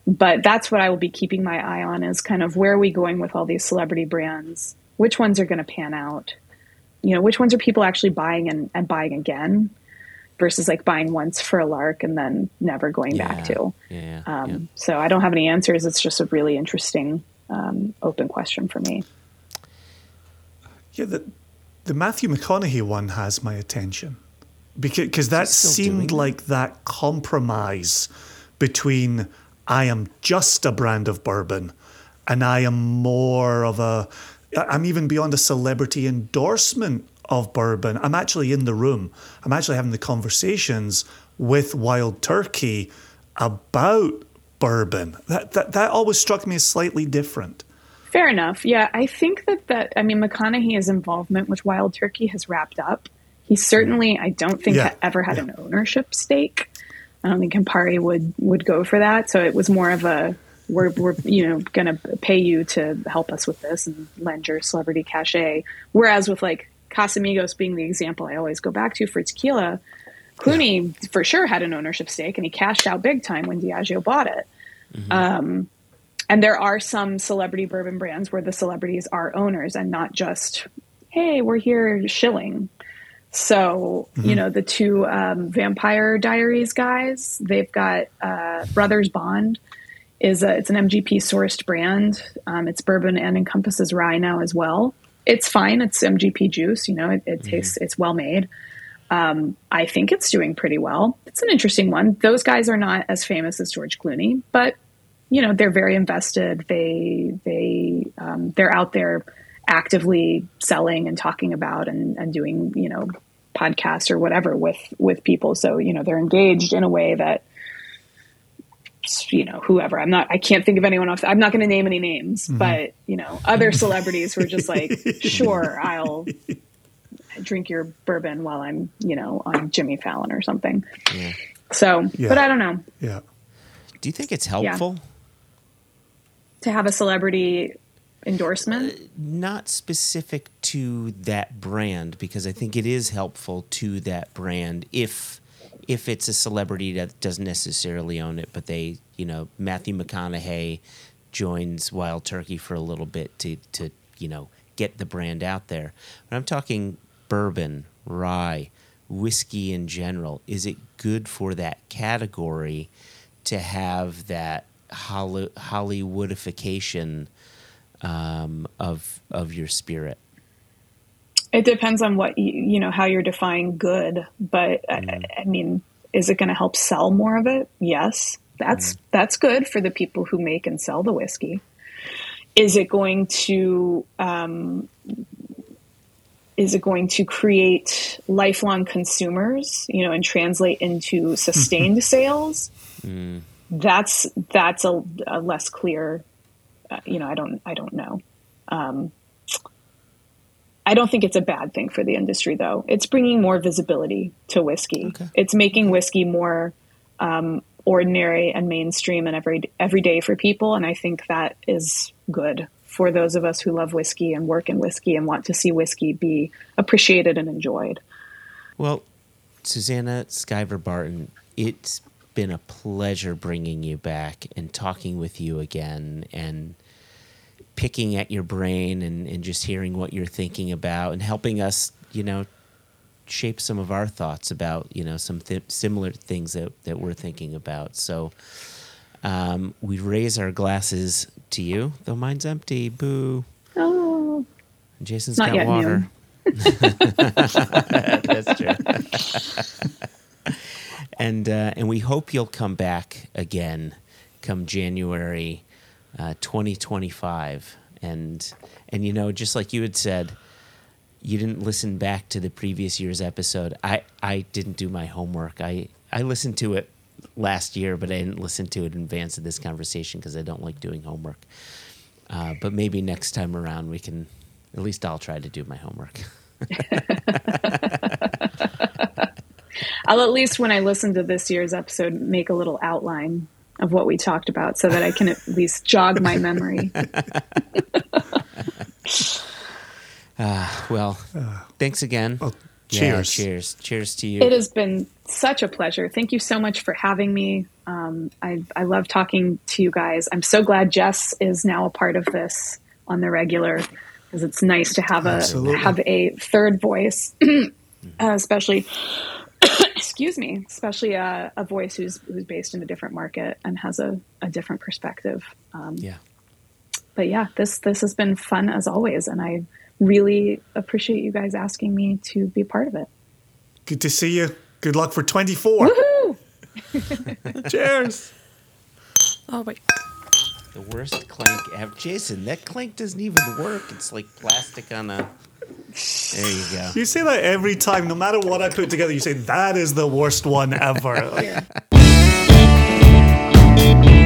but that's what I will be keeping my eye on is kind of where are we going with all these celebrity brands? Which ones are going to pan out? You know, which ones are people actually buying and, and buying again versus like buying once for a lark and then never going yeah, back to? Yeah, um, yeah. So I don't have any answers. It's just a really interesting um, open question for me. Yeah, the, the Matthew McConaughey one has my attention because cause that seemed like that compromise between I am just a brand of bourbon and I am more of a, I'm even beyond a celebrity endorsement of bourbon. I'm actually in the room. I'm actually having the conversations with Wild Turkey about bourbon. That, that, that always struck me as slightly different. Fair enough. Yeah, I think that that I mean McConaughey's involvement with Wild Turkey has wrapped up. He certainly, I don't think, yeah. ever had yeah. an ownership stake. I don't think Campari would would go for that. So it was more of a we're, we're you know going to pay you to help us with this and lend your celebrity cachet. Whereas with like Casamigos being the example I always go back to for tequila, Clooney yeah. for sure had an ownership stake and he cashed out big time when Diageo bought it. Mm-hmm. Um, and there are some celebrity bourbon brands where the celebrities are owners and not just, hey, we're here shilling. So, mm-hmm. you know, the two um, Vampire Diaries guys, they've got uh, Brothers Bond is a, it's an MGP sourced brand. Um, it's bourbon and encompasses rye now as well. It's fine. It's MGP juice. You know, it, it mm-hmm. tastes it's well made. Um, I think it's doing pretty well. It's an interesting one. Those guys are not as famous as George Clooney, but you know they're very invested. They they um, they're out there actively selling and talking about and, and doing you know podcasts or whatever with with people so you know they're engaged in a way that you know whoever i'm not i can't think of anyone else i'm not going to name any names mm-hmm. but you know other celebrities who are just like sure i'll drink your bourbon while i'm you know on jimmy fallon or something yeah. so yeah. but i don't know yeah Do you think it's helpful? To have a celebrity endorsement? Uh, not specific to that brand, because I think it is helpful to that brand if if it's a celebrity that doesn't necessarily own it, but they, you know, Matthew McConaughey joins Wild Turkey for a little bit to to you know get the brand out there. But I'm talking bourbon, rye, whiskey in general. Is it good for that category to have that Holly, Hollywoodification um, of of your spirit? It depends on what you, you know how you're defining good, but mm. I, I, mean, is it going to help sell more of it? Yes, that's mm. that's good for the people who make and sell the whiskey. Is it going to um, is it going to create lifelong consumers, you know, and translate into sustained sales? Mm. That's that's a, a less clear. Uh, you know, I don't I don't know. Um, I don't think it's a bad thing for the industry, though. It's bringing more visibility to whiskey. Okay. It's making whiskey more um, ordinary and mainstream and every every day for people, and I think that is good for those of us who love whiskey and work in whiskey and want to see whiskey be appreciated and enjoyed. Well, Susannah Skiver Barton, it's been a pleasure bringing you back and talking with you again and picking at your brain and, and just hearing what you're thinking about and helping us, you know, shape some of our thoughts about, you know, some th- similar things that, that we're thinking about. So, um, we raise our glasses to you, though mine's empty. Boo. Oh. Jason's Not got water. That's true. and uh, and we hope you'll come back again come January uh, 2025. And and you know, just like you had said, you didn't listen back to the previous year's episode. I I didn't do my homework. I I listened to it last year, but I didn't listen to it in advance of this conversation because I don't like doing homework. Uh, but maybe next time around we can, at least I'll try to do my homework. I'll at least, when I listen to this year's episode, make a little outline of what we talked about so that I can at least jog my memory. uh, well, thanks again. Well, cheers. Yeah, cheers. Cheers to you. It has been such a pleasure. Thank you so much for having me. Um, I, I love talking to you guys. I'm so glad Jess is now a part of this on the regular because it's nice to have a Absolutely. have a third voice, uh, especially excuse me, especially a, a, voice who's who's based in a different market and has a, a different perspective. Um, yeah. But yeah, this this has been fun as always, and I really appreciate you guys asking me to be part of it. Good to see you. Good luck for 24. Cheers. Oh, wait. The worst clank ever. Jason, that clank doesn't even work. It's like plastic on a. There you go. You say that every time, no matter what I put together, you say that is the worst one ever.